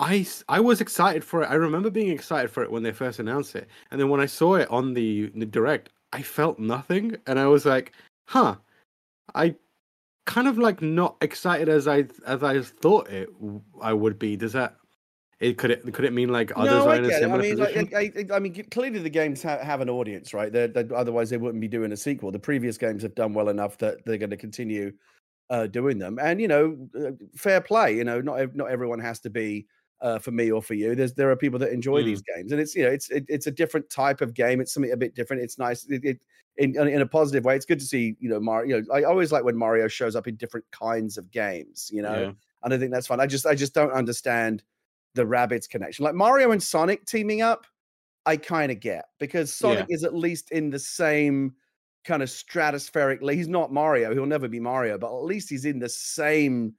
i i was excited for it. I remember being excited for it when they first announced it, and then when I saw it on the, the direct, I felt nothing, and I was like, huh, I kind of like not excited as I as I thought it i would be. Does that it could it could it mean like others no, are I in a it. I similar mean, position? like, I, I, I mean, clearly the games ha- have an audience, right? They're, they otherwise, they wouldn't be doing a sequel. The previous games have done well enough that they're going to continue uh, doing them. And you know, uh, fair play. You know, not not everyone has to be uh, for me or for you. There's there are people that enjoy Mm. these games, and it's you know it's it, it's a different type of game. It's something a bit different. It's nice. It, it in in a positive way. It's good to see you know Mario. You know, I always like when Mario shows up in different kinds of games. You know, Yeah. and I think that's fun. I just I just don't understand the rabbits connection. Like Mario and Sonic teaming up, I kind of get because Sonic is at least in the same kind of stratospherically He's not Mario. He'll never be Mario, but at least he's in the same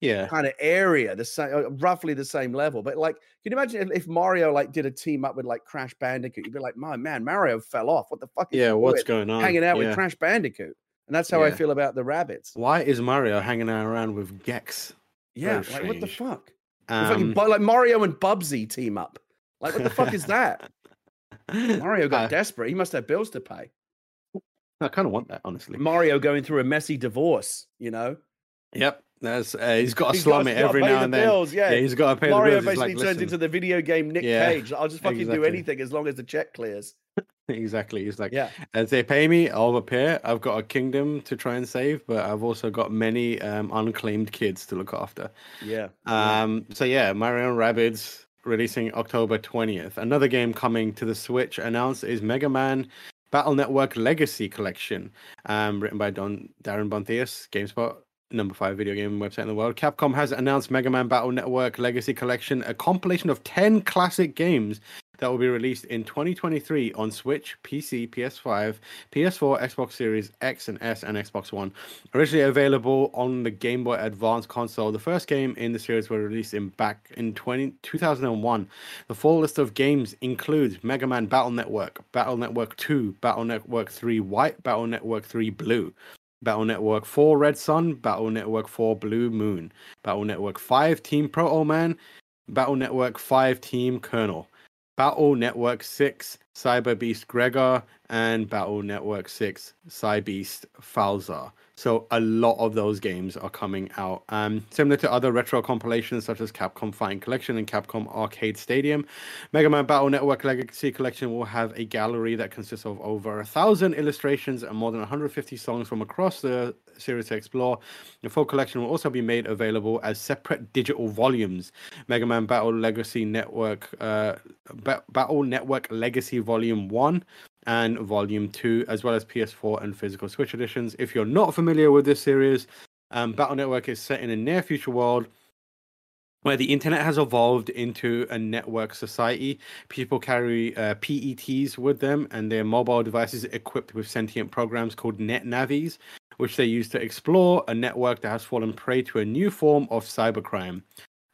Yeah. kind of area, the same, uh, roughly the same level. But like, can you imagine if, Mario like did a team up with like Crash Bandicoot? You'd be like, my man, Mario fell off. What the fuck? Is Yeah. What's going on? hanging out yeah. with Crash Bandicoot? And that's how I feel about the rabbits. Why is Mario hanging out around with Gex? Yeah, Very like what the fuck? If fucking Um, like Mario and Bubsy team up. Like what the fuck is that? Mario got I, desperate. He must have bills to pay. I kind of want that, honestly. Mario going through a messy divorce. You know, Yep. That's uh, he's got to He's slum gotta- it every now the and then. bills, yeah. he's got to pay Mario the bills. He's basically like, turns into the video game Nick Yeah, Cage. I'll just fucking do anything as long as the check clears. Exactly. He's like, Yeah. as they pay me, I'll appear. I've got a kingdom to try and save, but I've also got many um, unclaimed kids to look after. Yeah. Um, so yeah, Mario and Rabbids releasing October 20th. Another game coming to the Switch announced is Mega Man Battle Network Legacy Collection, um, written by Don Darryn Bonthuys, GameSpot, number five video game website in the world. Capcom has announced Mega Man Battle Network Legacy Collection, a compilation of 10 classic games that will be released in 2023 on Switch, PC, PS5, PS4, Xbox Series X and S, and Xbox One. Originally available on the Game Boy Advance console, the first game in the series was released in back in 20, 2001. The full list of games includes Mega Man Battle Network, Battle Network 2, Battle Network 3 White, Battle Network 3 Blue. Battle Network 4 Red Sun, Battle Network 4 Blue Moon, Battle Network 5 Team Proto Man, Battle Network 5 Team Colonel, Battle Network 6 Cyber Beast Gregar, and Battle Network 6 Cyber Beast Falzar. So a lot of those games are coming out. Um, similar to other retro compilations such as Capcom Fighting Collection and Capcom Arcade Stadium, Mega Man Battle Network Legacy Collection will have a gallery that consists of over a thousand illustrations and more than 150 songs from across the series to explore. The full collection will also be made available as separate digital volumes. Mega Man Battle Legacy Network, uh, Ba- Battle Network Legacy Volume One and Volume 2, as well as PS4 and physical Switch editions. If you're not familiar with this series, um, Battle Network is set in a near future world where the internet has evolved into a network society. People carry uh, PETs with them and their mobile devices equipped with sentient programs called NetNavis, which they use to explore a network that has fallen prey to a new form of cybercrime.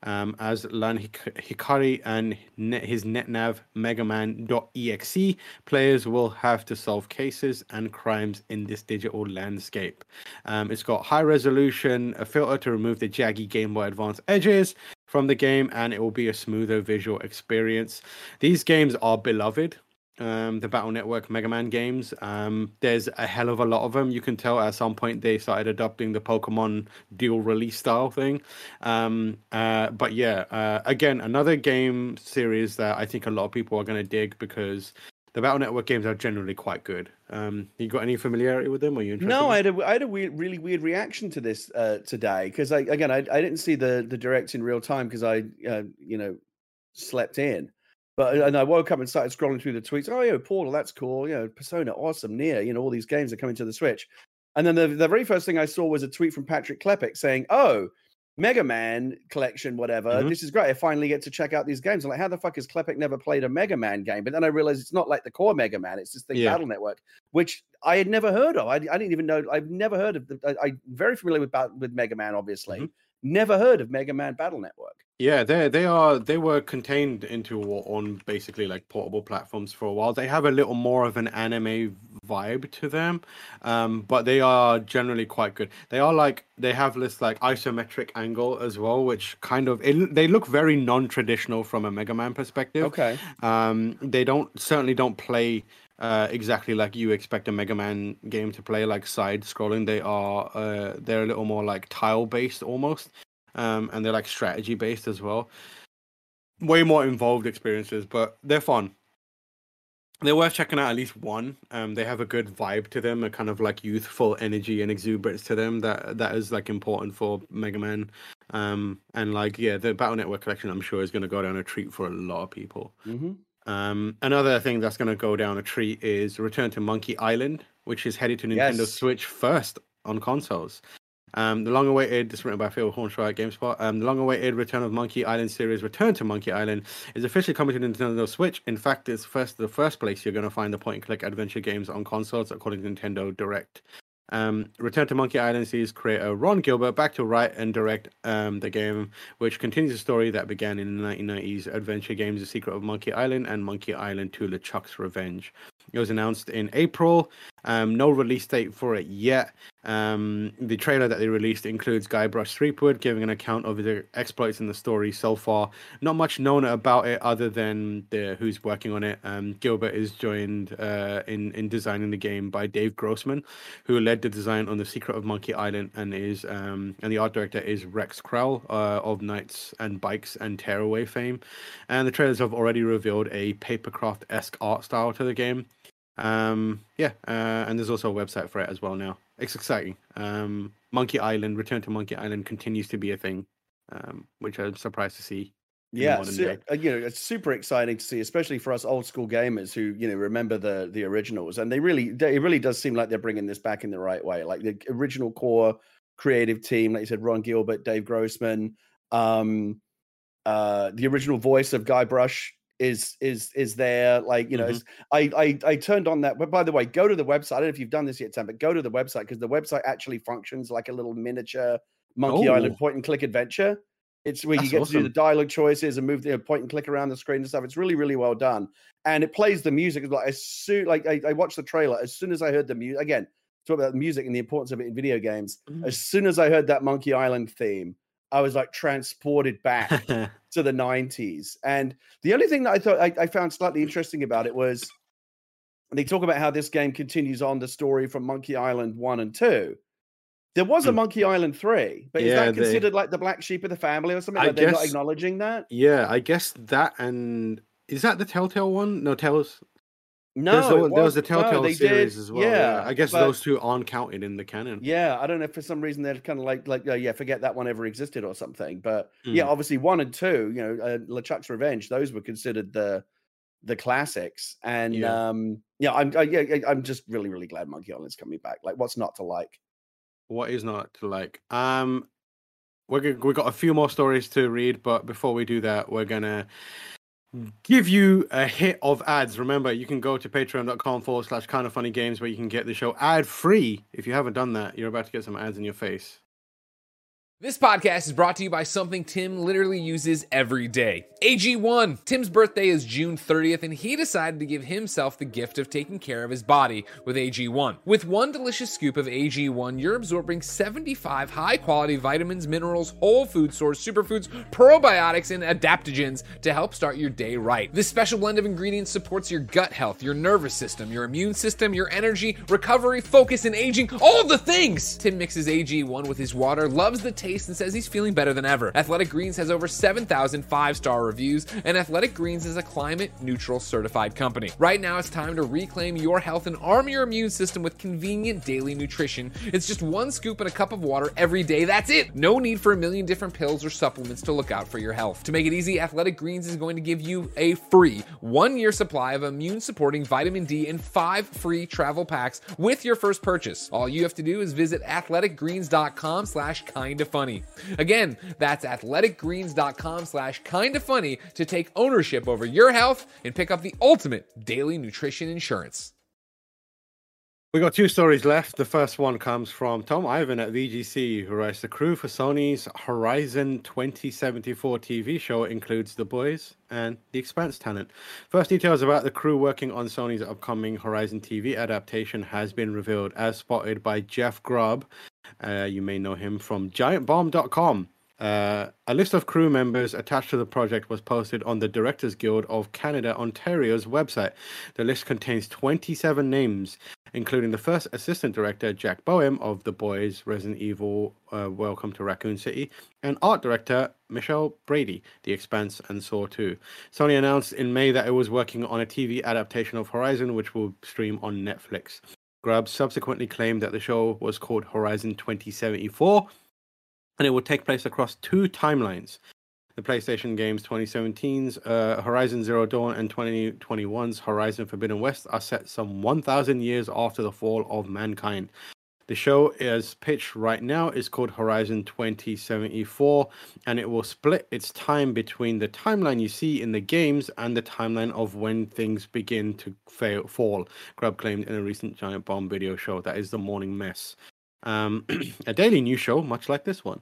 Um, as Lan Hikari and his NetNav Megaman.exe, players will have to solve cases and crimes in this digital landscape. Um, it's got high resolution, a filter to remove the jaggy Game Boy Advance edges from the game, and it will be a smoother visual experience. These games are beloved. Um, the Battle Network Mega Man games. Um, there's a hell of a lot of them. You can tell at some point they started adopting the Pokemon dual release style thing. Um, uh, but yeah, uh, again, another game series that I think a lot of people are going to dig because the Battle Network games are generally quite good. Um, you got any familiarity with them? Or you interested? No, I had a, I had a weird, really weird reaction to this uh, today because I again I, I didn't see the the direct in real time because I uh, you know slept in, but and I woke up and started scrolling through the tweets. Oh yeah, Portal, that's cool. You know, Persona, awesome. NieR, you know, all these games are coming to the Switch, and then the the very first thing I saw was a tweet from Patrick Klepek saying, "Oh." Mega Man collection, whatever. Mhm. This is great. I finally get to check out these games. I'm like, how the fuck has Klepek never played a Mega Man game? But then I realized it's not like the core Mega Man. It's this thing Yeah. Battle Network, which I had never heard of. I, I didn't even know. I've never heard of. The, I, I'm very familiar with Bat- with Mega Man, obviously. Mhm. Never heard of Mega Man Battle Network. Yeah, they they are they were contained into on basically like portable platforms for a while. They have a little more of an anime vibe to them, um, but they are generally quite good. They are like they have this like isometric angle as well, which kind of it, they look very non-traditional from a Mega Man perspective. Okay. Um, they don't certainly don't play uh, exactly like you expect a Mega Man game to play, like side scrolling. They are uh, they're a little more like tile based almost, um, and they're like strategy based as well. Way more involved experiences, but they're fun. they're worth checking out at least one. Um, they have a good vibe to them, a kind of like youthful energy and exuberance to them that that is like important for Mega Man. Um, and like yeah, the Battle Network collection, I'm sure is going to go down a treat for a lot of people. Mm-hmm. Um, another thing that's going to go down a treat is Return to Monkey Island, which is headed to Nintendo Yes. Switch first on consoles. Um, the long-awaited, this is written by Phil Hornshaw at GameSpot. Um, the long-awaited Return of Monkey Island series, Return to Monkey Island, is officially coming to Nintendo Switch. In fact, it's first the first place you're going to find the point-and-click adventure games on consoles, according to Nintendo Direct. Um, Return to Monkey Island series creator Ron Gilbert back to write and direct um, the game, which continues a story that began in the 1990s adventure games The Secret of Monkey Island and Monkey Island 2 LeChuck's Revenge. It was announced in April. Um, no release date for it yet. Um, the trailer that they released includes Guybrush Threepwood giving an account of the exploits in the story so far. Not much known about it other than the who's working on it. Um, Gilbert is joined uh, in in designing the game by Dave Grossman, who led the design on the Secret of Monkey Island, and is um, and the art director is Rex Crowle uh, of Knights and Bikes and Tearaway fame. And the trailers have already revealed a papercraft esque art style to the game. Um, yeah, uh, and there's also a website for it as well now. It's exciting. Um, Monkey Island, Return to Monkey Island continues to be a thing, um, which I'm surprised to see. Yeah, su- uh, you know, it's super exciting to see, especially for us old school gamers who you know remember the the originals, and they really, they, it really does seem like they're bringing this back in the right way. Like the original core creative team, like you said, Ron Gilbert, Dave Grossman, um, uh, the original voice of Guybrush is is is there. Like you know, Mhm. I, I I turned on that. But by the way, go to the website. I don't know if you've done this yet, Tim, but go to the website because the website actually functions like a little miniature Monkey Island Oh. point and click adventure. It's where you That's get to do the dialogue choices and move the point and click around the screen and stuff. It's really, really well done. And it plays the music like as soon like I, I watched the trailer. As soon as I heard the music again, talk about music and the importance of it in video games. Mm. As soon as I heard that Monkey Island theme, I was like transported back to the 90s. And the only thing that I thought I, I found slightly interesting about it was they talk about how this game continues on the story from Monkey Island 1 and 2. There was a Hmm. Monkey Island 3, but is Yeah, that they- considered like the black sheep of the family or something? I Like they're not acknowledging that? yeah, I guess that and is that the Telltale one? No, Tales. No, There's the, one- there was the Telltale they series did- as well. Yeah, I guess but- those two aren't counted in the canon. Yeah, I don't know if for some reason they're kind of like like oh, yeah, forget that one ever existed or something. But yeah, Mm. obviously one and two, you know, uh, LeChuck's Revenge, those were considered the the classics. And Yeah. um yeah, I'm I, yeah, I'm just really really glad Monkey Island's coming back. Like, what's not to like? What is not to like? Um, we're we got a few more stories to read, but before we do that, we're gonna give you a hit of ads. Remember, you can go to patreon.com forward slash kind of funny games where you can get the show ad free. If you haven't done that, you're about to get some ads in your face. This podcast is brought to you by something Tim literally uses every day AG1. Tim's birthday is June 30th, and he decided to give himself the gift of taking care of his body with AG1. With one delicious scoop of AG1, you're absorbing 75 high quality vitamins, minerals, whole food source, superfoods, probiotics, and adaptogens to help start your day right. This special blend of ingredients supports your gut health, your nervous system, your immune system, your energy, recovery, focus, and aging all the things! Tim mixes AG1 with his water, loves the taste, and says he's feeling better than ever. Athletic Greens has over 7,000 five star reviews, and Athletic Greens is a climate neutral certified company. Right now, it's time to reclaim your health and arm your immune system with convenient daily nutrition. It's just one scoop in a cup of water every day. That's it! No need for a million different pills or supplements to look out for your health. To make it easy, Athletic Greens is going to give you a free one year supply of immune supporting vitamin D and five free travel packs with your first purchase. All you have to do is visit athleticgreens.com slash kinda funny. Again, that's athleticgreens.com slash kinda funny to take ownership over your health and pick up the ultimate daily nutrition insurance. We got two stories left. The first one comes from Tom Ivan at VGC, who writes the crew for Sony's Horizon 2074 TV show includes The Boys and The Expanse talent. First details about the crew working on Sony's upcoming Horizon TV adaptation has been revealed, as spotted by Jeff Grubb. Uh, you may know him from GiantBomb.com. Uh, a list of crew members attached to the project was posted on the Directors Guild of Canada, Ontario's website. The list contains 27 names, including the first assistant director, Jack Boehm, of The Boys, Resident Evil, uh, Welcome to Raccoon City, and art director, Michelle Brady, The Expanse, and Saw 2. Sony announced in May that it was working on a TV adaptation of Horizon, which will stream on Netflix. Grubb subsequently claimed that the show was called Horizon 2074 and it would take place across two timelines. The PlayStation games 2017's uh, Horizon Zero Dawn and 2021's Horizon Forbidden West are set some 1,000 years after the fall of mankind. The show is pitched right now is called Horizon 2074 and it will split its time between the timeline you see in the games and the timeline of when things begin to fail, fall. Grubb claimed in a recent Giant Bomb video show that is the morning mess. Um, a daily news show, much like this one.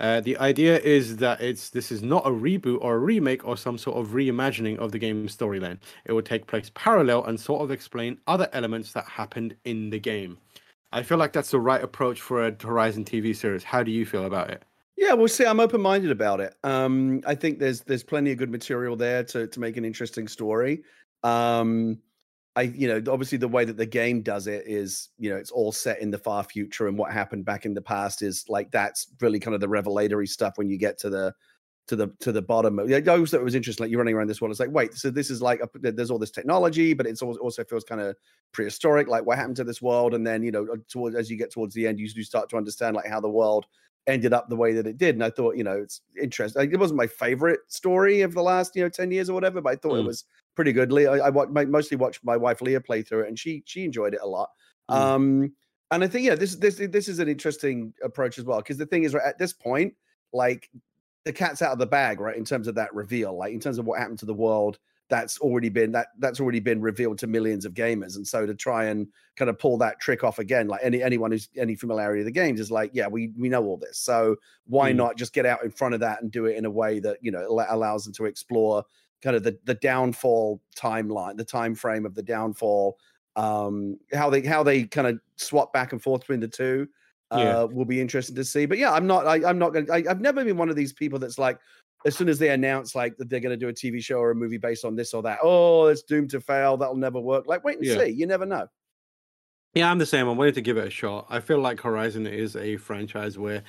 Uh, the idea is that it's this is not a reboot or a remake or some sort of reimagining of the game's storyline. It will take place parallel and sort of explain other elements that happened in the game. I feel like that's the right approach for a Horizon TV series. How do you feel about it? Yeah, we'll see. I'm open minded about it. Um, I think there's there's plenty of good material there to to make an interesting story. Um, I, you know, obviously the way that the game does it is, you know, it's all set in the far future, and what happened back in the past is like that's really kind of the revelatory stuff when you get to the to the to the bottom. I always thought it was interesting. Like you're running around this world, it's like, wait, so this is like a, there's all this technology, but it's also feels kind of prehistoric. Like what happened to this world, and then you know, towards as you get towards the end, you do start to understand like how the world ended up the way that it did. And I thought, you know, it's interesting. Like, it wasn't my favorite story of the last you know ten years or whatever, but I thought mm. it was pretty good. Leah, I, I, mostly watched my wife Leah play through it, and she she enjoyed it a lot. Mm. Um, and I think yeah, this this this is an interesting approach as well because the thing is, right at this point, like the cat's out of the bag, right? In terms of that reveal, like in terms of what happened to the world, that's already been that that's already been revealed to millions of gamers. And so to try and kind of pull that trick off again, like any anyone who's any familiarity of the games is like, yeah, we we know all this. So why mm. not just get out in front of that and do it in a way that you know allows them to explore kind of the the downfall timeline, the time frame of the downfall, um, how they how they kind of swap back and forth between the two yeah. uh, will be interesting to see. But yeah, I'm not. I, am not going. I've never been one of these people that's like, as soon as they announce like that they're going to do a TV show or a movie based on this or that, oh, it's doomed to fail. That'll never work. Like, wait and yeah. see. You never know. Yeah, I'm the same. I'm willing to give it a shot. I feel like Horizon is a franchise where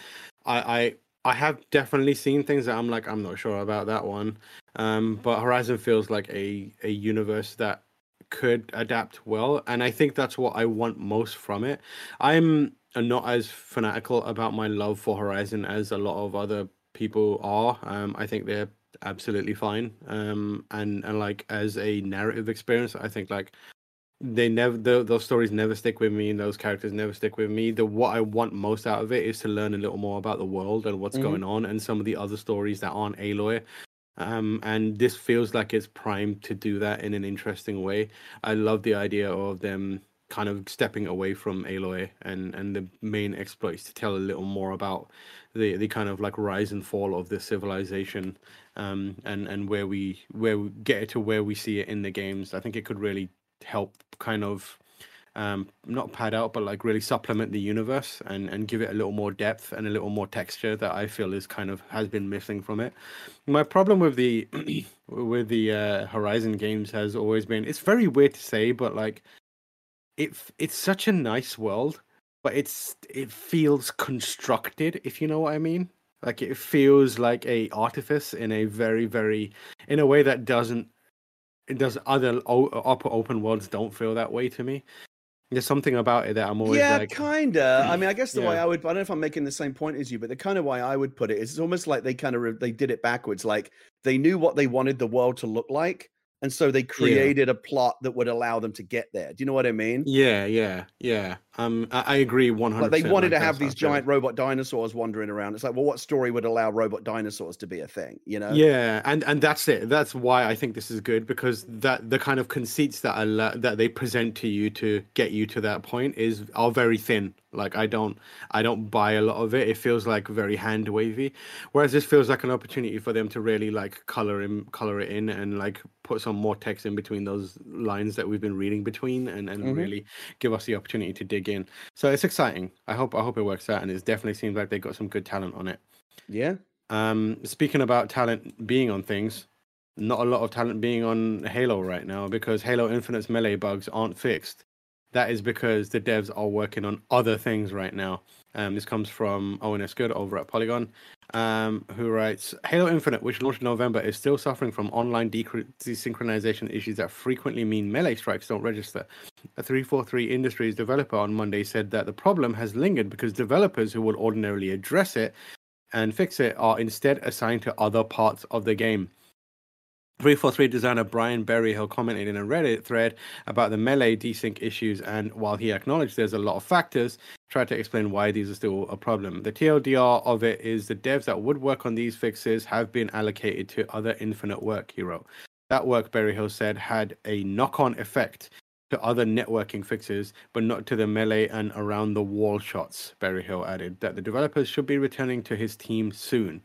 I, I I have definitely seen things that I'm like I'm not sure about that one. Um, but Horizon feels like a a universe that could adapt well, and I think that's what I want most from it. I'm not as fanatical about my love for Horizon as a lot of other people are. Um, I think they're absolutely fine. Um, and and like as a narrative experience, I think like they never the, those stories never stick with me and those characters never stick with me the what i want most out of it is to learn a little more about the world and what's mm-hmm. going on and some of the other stories that aren't aloy um, and this feels like it's primed to do that in an interesting way i love the idea of them kind of stepping away from Aloy and and the main exploits to tell a little more about the the kind of like rise and fall of this civilization um and and where we where we get it to where we see it in the games. I think it could really help kind of um not pad out but like really supplement the universe and and give it a little more depth and a little more texture that i feel is kind of has been missing from it. My problem with the with the uh horizon games has always been it's very weird to say but like it it's such a nice world, but it's it feels constructed. If you know what I mean, like it feels like a artifice in a very very in a way that doesn't it does other upper open worlds don't feel that way to me. There's something about it that I'm always yeah, like, kinda. I mean, I guess the yeah. way I would, I don't know if I'm making the same point as you, but the kind of way I would put it is it's almost like they kind of they did it backwards. Like they knew what they wanted the world to look like, and so they created yeah. a plot that would allow them to get there. Do you know what I mean? Yeah, yeah, yeah. Um, I, I agree one hundred. Like they wanted like to have these giant robot dinosaurs wandering around. It's like, well, what story would allow robot dinosaurs to be a thing? You know? Yeah, and and that's it. That's why I think this is good because that the kind of conceits that are, that they present to you to get you to that point is are very thin. Like I don't I don't buy a lot of it. It feels like very hand wavy. Whereas this feels like an opportunity for them to really like color in color it in and like put some more text in between those lines that we've been reading between and, and mm-hmm. really give us the opportunity to dig in. So it's exciting. I hope I hope it works out and it definitely seems like they've got some good talent on it. Yeah. Um speaking about talent being on things, not a lot of talent being on Halo right now because Halo Infinite's melee bugs aren't fixed that is because the devs are working on other things right now. Um, this comes from Owen S. Good over at Polygon, um, who writes Halo Infinite, which launched in November, is still suffering from online desynchronization issues that frequently mean melee strikes don't register. A 343 Industries developer on Monday said that the problem has lingered because developers who would ordinarily address it and fix it are instead assigned to other parts of the game. 343 designer Brian Berryhill commented in a Reddit thread about the melee desync issues, and while he acknowledged there's a lot of factors, tried to explain why these are still a problem. The TLDR of it is the devs that would work on these fixes have been allocated to other Infinite work, he wrote. That work, Berryhill said, had a knock on effect to other networking fixes, but not to the melee and around the wall shots, Berryhill added, that the developers should be returning to his team soon.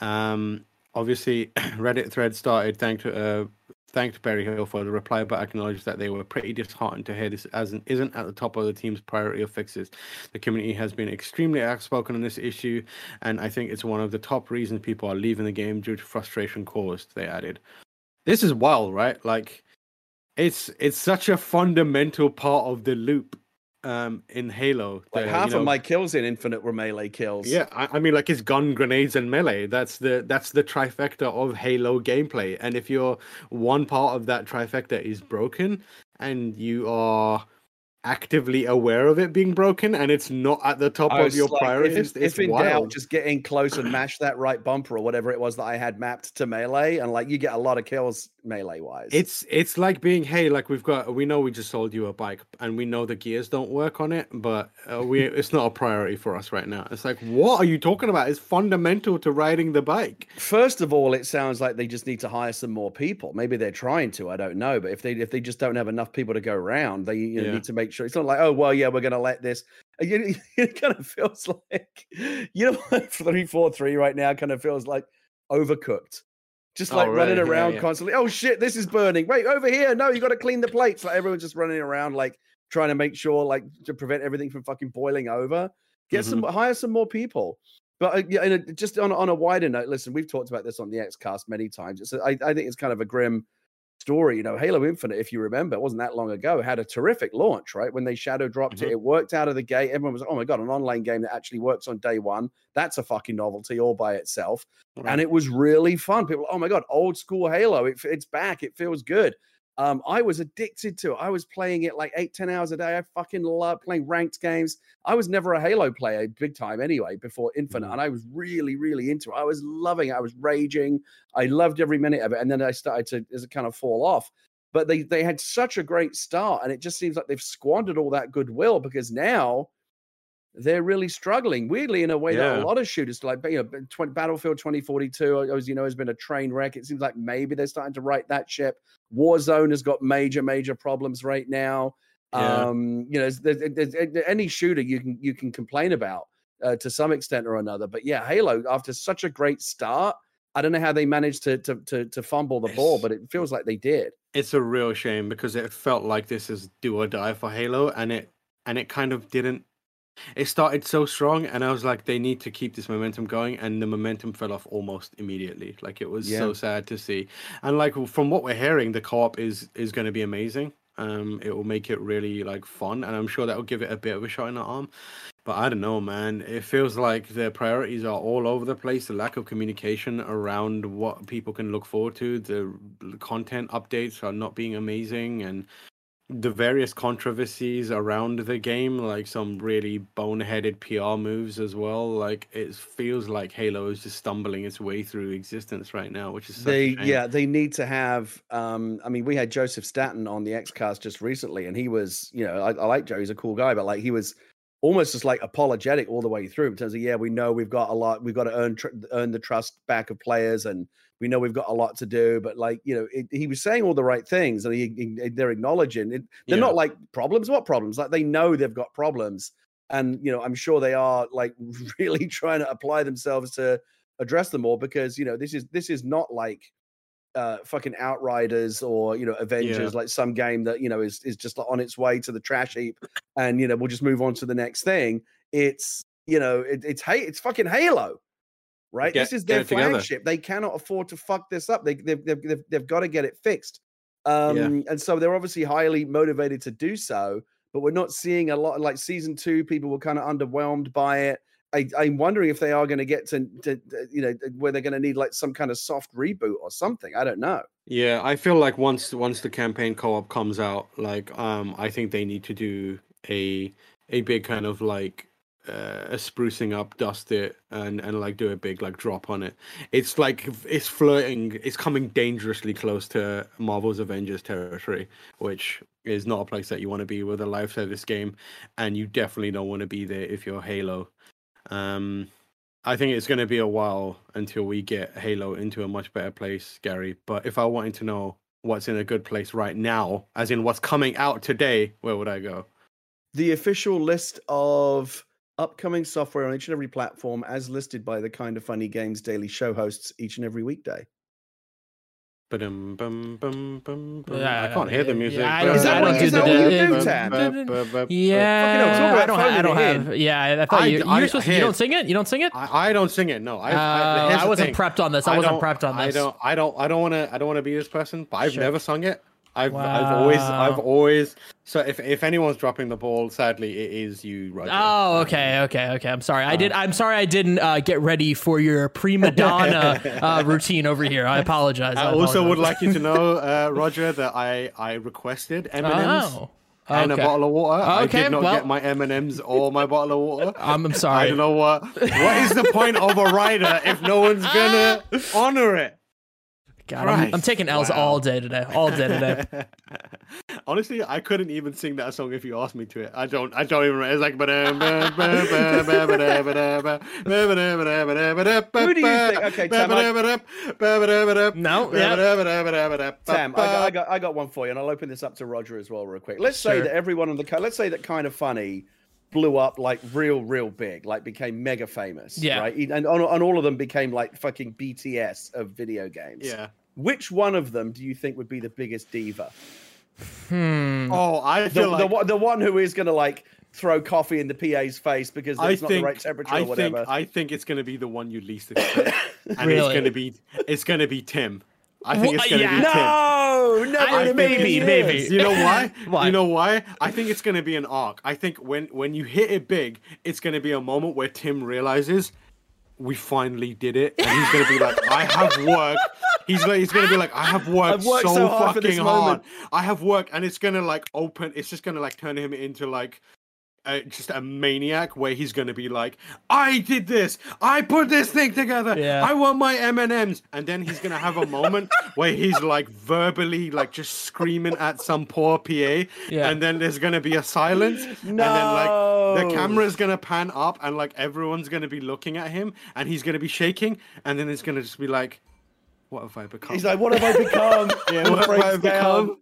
Um, obviously Reddit thread started thanked uh, thanked Berryhill for the reply, but acknowledged that they were pretty disheartened to hear this as an, isn't at the top of the team's priority of fixes. The community has been extremely outspoken on this issue, and I think it's one of the top reasons people are leaving the game due to frustration caused. They added, "This is wild, right? Like, it's it's such a fundamental part of the loop." Um in Halo. Like the, half you know, of my kills in Infinite were melee kills. yeah, I, I mean, like it's gun, grenades, and melee. That's the that's the trifecta of Halo gameplay. And if your one part of that trifecta is broken, and you are actively aware of it being broken, and it's not at the top of your like, priorities, if, in- it's if in wild. doubt, just get in close and mash that right bumper or whatever it was that I had mapped to melee, and like you get a lot of kills melee wise. It's it's like being hey, like we've got we know we just sold you a bike, and we know the gears don't work on it, but uh, we it's not a priority for us right now. It's like what are you talking about? It's fundamental to riding the bike. First of all, it sounds like they just need to hire some more people. Maybe they're trying to. I don't know, but if they if they just don't have enough people to go around, they you know, Yeah. need to make sure it's not like oh well yeah we're going to let this. You, it kind of feels like you know three four three right now kind of feels like overcooked. Just Oh, like running really? Yeah, around yeah. constantly. Oh shit, this is burning. Wait, over here. No, you got to clean the plates. Like everyone's just running around, like trying to make sure, like to prevent everything from fucking boiling over. Get some, Mm-hmm. hire some more people. But uh, yeah, and uh, just on, a- on a wider note, listen, we've talked about this on the Xcast many times. It's a, I, I think it's kind of a grim story. You know, Halo Infinite, if you remember, it wasn't that long ago, had a terrific launch, right? When they shadow dropped Mhm. it, it worked out of the gate. Everyone was, oh my god, an online game that actually works on day one. That's a fucking novelty all by itself and it was really fun. People, oh my god, old school Halo, it, it's back. It feels good. Um, I was addicted to it. I was playing it like eight, ten hours a day. I fucking love playing ranked games. I was never a Halo player, big time anyway, before Infinite, Mhm. and I was really, really into it. I was loving it. I was raging. I loved every minute of it, and then I started to as it kind of fall off. But they they had such a great start, and it just seems like they've squandered all that goodwill because now they're really struggling. Weirdly, in a way that a lot of shooters, like you know, 20, Battlefield 2042, as you know, has been a train wreck. It seems like maybe they're starting to right that ship. Warzone has got major, major problems right now. Yeah. Um, you know, there's, there's, there's any shooter you can you can complain about uh, to some extent or another. But yeah, Halo after such a great start, I don't know how they managed to to to, to fumble the ball, but it feels like they did. it's a real shame because it felt like this is do or die for Halo, and it and it kind of didn't. It started so strong, and I was like, they need to keep this momentum going, and the momentum fell off almost immediately. Like it was Yeah. so sad to see, and like from what we're hearing, the co-op is is going to be amazing. Um, it will make it really like fun, and I'm sure that will give it a bit of a shot in the arm. But I don't know, man. It feels like their priorities are all over the place. The lack of communication around what people can look forward to, the content updates are not being amazing, and the various controversies around the game, like some really boneheaded PR moves as well. Like it feels like Halo is just stumbling its way through existence right now, which is they yeah they need to have um i mean we had joseph staten on the xcast just recently and he was you know I, I like joe he's a cool guy but like he was almost just like apologetic all the way through in terms of yeah we know we've got a lot we've got to earn tr- earn the trust back of players and we know we've got a lot to do but like you know it, he was saying all the right things and he, he- they're acknowledging it. They're Yeah. not like problems? What problems? Like they know they've got problems and you know i'm sure they are like really trying to apply themselves to address them all because you know this is this is not like uh fucking outriders or you know avengers like some game that you know is is just on its way to the trash heap and you know we'll just move on to the next thing. It's you know it, it's hey it's fucking halo right Get- this is their together. flagship they cannot afford to fuck this up they they've they've, they've, they've got to get it fixed um and so they're obviously highly motivated to do so but we're not seeing a lot. Like season two, people were kind of underwhelmed by it. I, I'm wondering if they are going to get to, to, you know, where they're going to need like some kind of soft reboot or something. I don't know. Yeah, I feel like once once the campaign co-op comes out, like um, I think they need to do a a big kind of like uh, a sprucing up, dust it, and and like do a big like drop on it. It's like it's flirting. It's coming dangerously close to Marvel's Avengers territory, which is not a place that you want to be with a live service game, and you definitely don't want to be there if you're Halo. Um, I think it's going to be a while until we get Halo into a much better place, Gary. But if I wanted to know what's in a good place right now, as in what's coming out today, where would I go? The official list of upcoming software on each and every platform as listed by the Kind of Funny Games daily show hosts each and every weekday. Ba-dum, bum, bum, bum, bum. Yeah, I can't hear the music. yeah, I don't- Is that what- is that what you do, Tam? Yeah, Fucking hell, talk about I don't, phoning I don't it have. Yeah, I thought I- you. I- You're supposed to. You don't sing it. You don't sing it. I, I don't sing it. No, I. Uh, I, I wasn't thing. prepped on this. I wasn't prepped on this. I this. don't. I don't. I don't want to. I don't want to be this person. But I've Sure. never sung it. I've. I've always. I've always. So if if anyone's dropping the ball, sadly, it is you, Roger. Oh, okay, okay, okay. I'm sorry. I did. I'm sorry. I didn't uh, get ready for your prima donna uh, routine over here. I apologize. I also would like you to know, uh, Roger, that I I requested M and M's Oh, and a bottle of water. I did not well- get my M and M's or my bottle of water. I'm, I'm sorry. I don't know what. What is the point of a rider if no one's gonna honor it? God, I'm, I'm, taking L's wow. all day today. All day today. Honestly, I couldn't even sing that song if you asked me to. It. I don't. I don't even. It's like. Who do you think? Okay, Tam. I... No. Yeah. Tam, I got, I got. I got one for you, and I'll open this up to Roger as well, real quick. Let's sure. say that everyone on the. Let's say that kind of funny blew up like real, real big, like became mega famous. Yeah. Right. And, and all of them became like fucking BTS of video games. Yeah. Which one of them do you think would be the biggest diva? Hmm. Oh, I The, feel the, like. one- the one who is going to like throw coffee in the PA's face because I it's not think. the right temperature I or whatever. think. I think it's gonna be the one you least expect, and Really? it's gonna be. It's gonna be Tim. I think Wha- it's gonna yeah. be Tim. no, no, I- maybe, maybe. You know why? Why? You know why? I think it's gonna be an arc. I think when when you hit it big, it's gonna be a moment where Tim realizes we finally did it, and he's gonna be like, "I have worked." He's like, he's gonna be like, "I have worked, worked so, so hard fucking hard. moment." I have worked," and it's gonna like open. It's just gonna like turn him into like. Uh, just a maniac where he's gonna be like, "I did this. I put this thing together. Yeah. I want my M and M's." And then he's gonna have a moment where he's like verbally like just screaming at some poor PA. Yeah. And then there's gonna be a silence. no. And then like the camera's gonna pan up and like everyone's gonna be looking at him and he's gonna be shaking and then it's gonna just be like, What have I become? He's like, what have I become? yeah, And what have I down. become?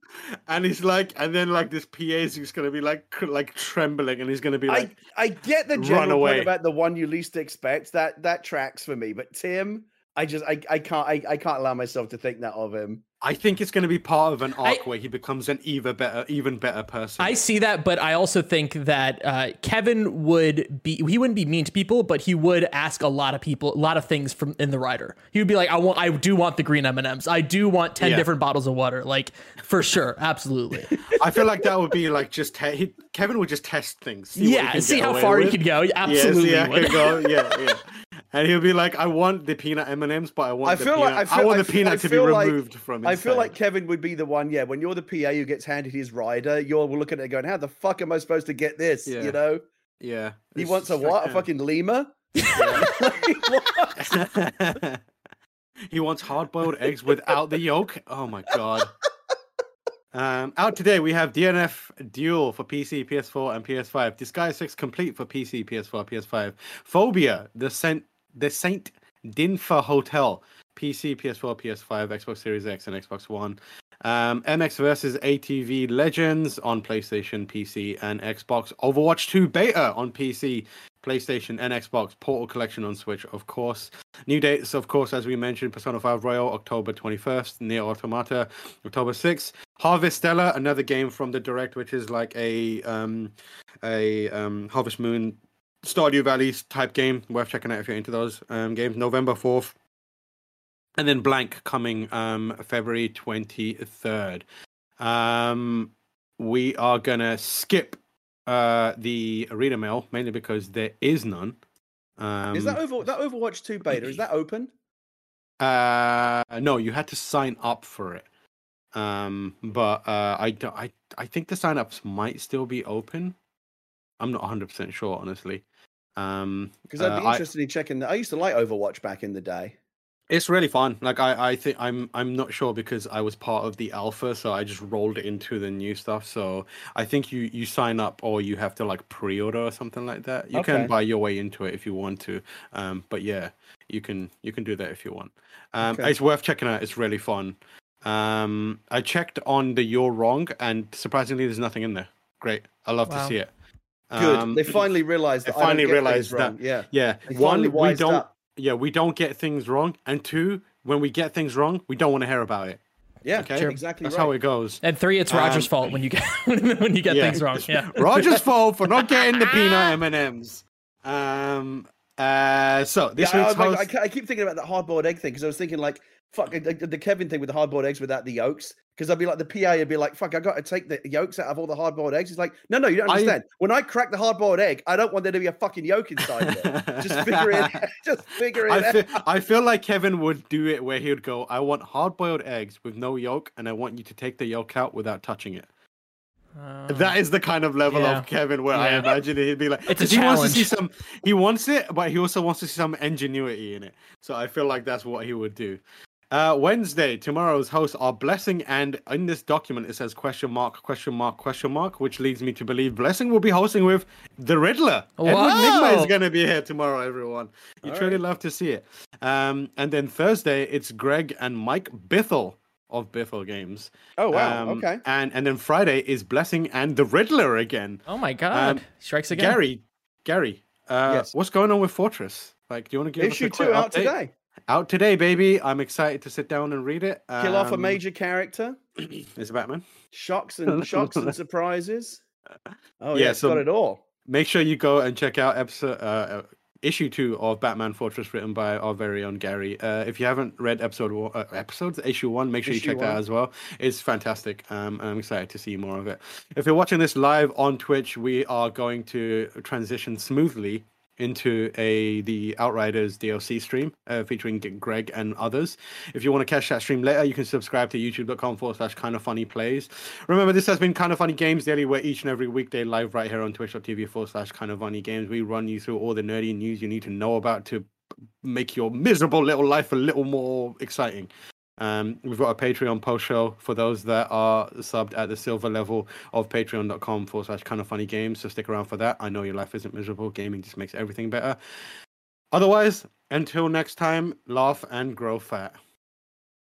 And he's like, and then like this PA is just gonna be like, like trembling, and he's gonna be like, I, I get the general point about the one you least expect. That that tracks for me. But Tim, I just I, I can't I, I can't allow myself to think that of him. I think it's gonna be part of an arc I- where he becomes an even better, even better person. I see that, but I also think that uh, Kevin would be he wouldn't be mean to people, but he would ask a lot of people a lot of things from in the rider. He would be like, I want I do want the green M and M's. I do want ten Yeah. different bottles of water. Like for sure, absolutely. I feel like that would be like just te- he, Kevin would just test things. see yeah, see how far he could go. Yeah, Absolutely. he would. go. Yeah, yeah. And he'll be like, "I want the peanut M and M's, but I want I the feel peanut. like I feel want I the peanut I to be like- removed from." His I feel like. Kevin would be the one. Yeah, when you're the PA who gets handed his rider, you're looking at it going, "How the fuck am I supposed to get this?" Yeah. You know, yeah, he wants a like. A fucking lemur? Like, he wants hard-boiled eggs without the yolk. Oh my god. Um, out today we have DNF Duel for PC, PS4, and PS5. Disgaea 6 Complete for PC, PS4, PS5. Phobia, the Saint, the Saint Dinfna Hotel, PC, PS4, PS5, Xbox Series X, and Xbox One. Um, MX versus ATV Legends on PlayStation, PC, and Xbox. Overwatch 2 Beta on PC, PlayStation, and Xbox. Portal Collection on Switch, of course. New dates, of course, as we mentioned, Persona 5 Royal, October 21st, NieR Automata, October 6th. Harvestella, another game from the Direct, which is like a um, a um, Harvest Moon, Stardew Valley type game. Worth checking out if you're into those um, games. November 4th. And then Blank coming um, February 23rd. Um, we are gonna skip uh, the arena mail mainly because there is none. Um, is that over that Overwatch 2 beta? Is that open? Uh, no, you had to sign up for it. Um, but uh, I don't. I I think the signups might still be open. I'm not 100 percent sure, honestly. Um, Because I'd be uh, I- interested in checking that. I used to like Overwatch back in the day. It's really fun. Like I, I think I'm I'm not sure because I was part of the alpha, so I just rolled into the new stuff. So I think you you sign up or you have to like pre-order or something like that. You Okay. can buy your way into it if you want to. Um, but yeah, you can you can do that if you want. Um, Okay. it's worth checking out. It's really fun. Um, I checked on the You're Wrong, and surprisingly, there's nothing in there. Great. I love Wow. to see it. Good. Um, they finally realized they that. I don't finally get things realized that- Yeah. yeah. They One, we don't up. yeah, we don't get things wrong, and two, when we get things wrong, we don't want to hear about it. Yeah. Okay, Sure. Exactly That's right. how it goes. And three, it's Roger's Um, fault when you get when you get Yeah. things wrong. Yeah. Roger's fault for not getting the peanut M and M's. Um. Uh. So this yeah, I, week's I- host. I I keep thinking about that hard-boiled egg thing because I was thinking like, fuck, the, the Kevin thing with the hard-boiled eggs without the yolks. Because I'd be like, the PA would be like, fuck, I got to take the yolks out of all the hard-boiled eggs. He's like, no, no, you don't I- understand. When I crack the hard-boiled egg, I don't want there to be a fucking yolk inside. Just figure it. Just figure it I out. feel, I feel like Kevin would do it where he would go, I want hard boiled eggs with no yolk, and I want you to take the yolk out without touching it. Uh, That is the kind of level Yeah. of Kevin where I imagine he'd be like, It's a he wants to see some, he wants it, but he also wants to see some ingenuity in it. So I feel like that's what he would do. Uh, Wednesday, tomorrow's hosts are Blessing, and in this document it says question mark, question mark, question mark, which leads me to believe Blessing will be hosting with the Riddler. Edward Nygma is going to be here tomorrow, everyone. You truly right. love to see it. Um, and then Thursday, it's Greg and Mike Bithell of Bithell Games. oh wow. Um, okay. And and then Friday is Blessing and the Riddler again. oh my god. um, Strikes again. Gary, Gary, uh, Yes. what's going on with Fortress? Like, do you want to give Issue us a quick two out update? today. Out today, baby. I'm excited to sit down and read it. Kill off a Um, major character. Is Batman? Shocks and shocks and surprises. Oh Yeah, yeah, it's so- got it all. Make sure you go and check out episode uh, issue two of Batman Fortress, written by our very own Gary. Uh, if you haven't read episode one, uh, episodes issue one, make sure Issue you check that one. as well. It's fantastic. Um, and I'm excited to see more of it. If you're watching this live on Twitch, we are going to transition smoothly into a the Outriders DLC stream uh, featuring Greg and others. If you want to catch that stream later, you can subscribe to youtube.com forward slash kind of funny plays. Remember, this has been kind of funny games daily, where each and every weekday live right here on twitch.tv forward slash kind of funny games. We run you through all the nerdy news you need to know about to make your miserable little life a little more exciting. Um, we've got a Patreon post show for those that are subbed at the silver level of patreon.com forward slash kind of funny games. So stick around for that. I know your life isn't miserable. Gaming just makes everything better. Otherwise, until next time, laugh and grow fat.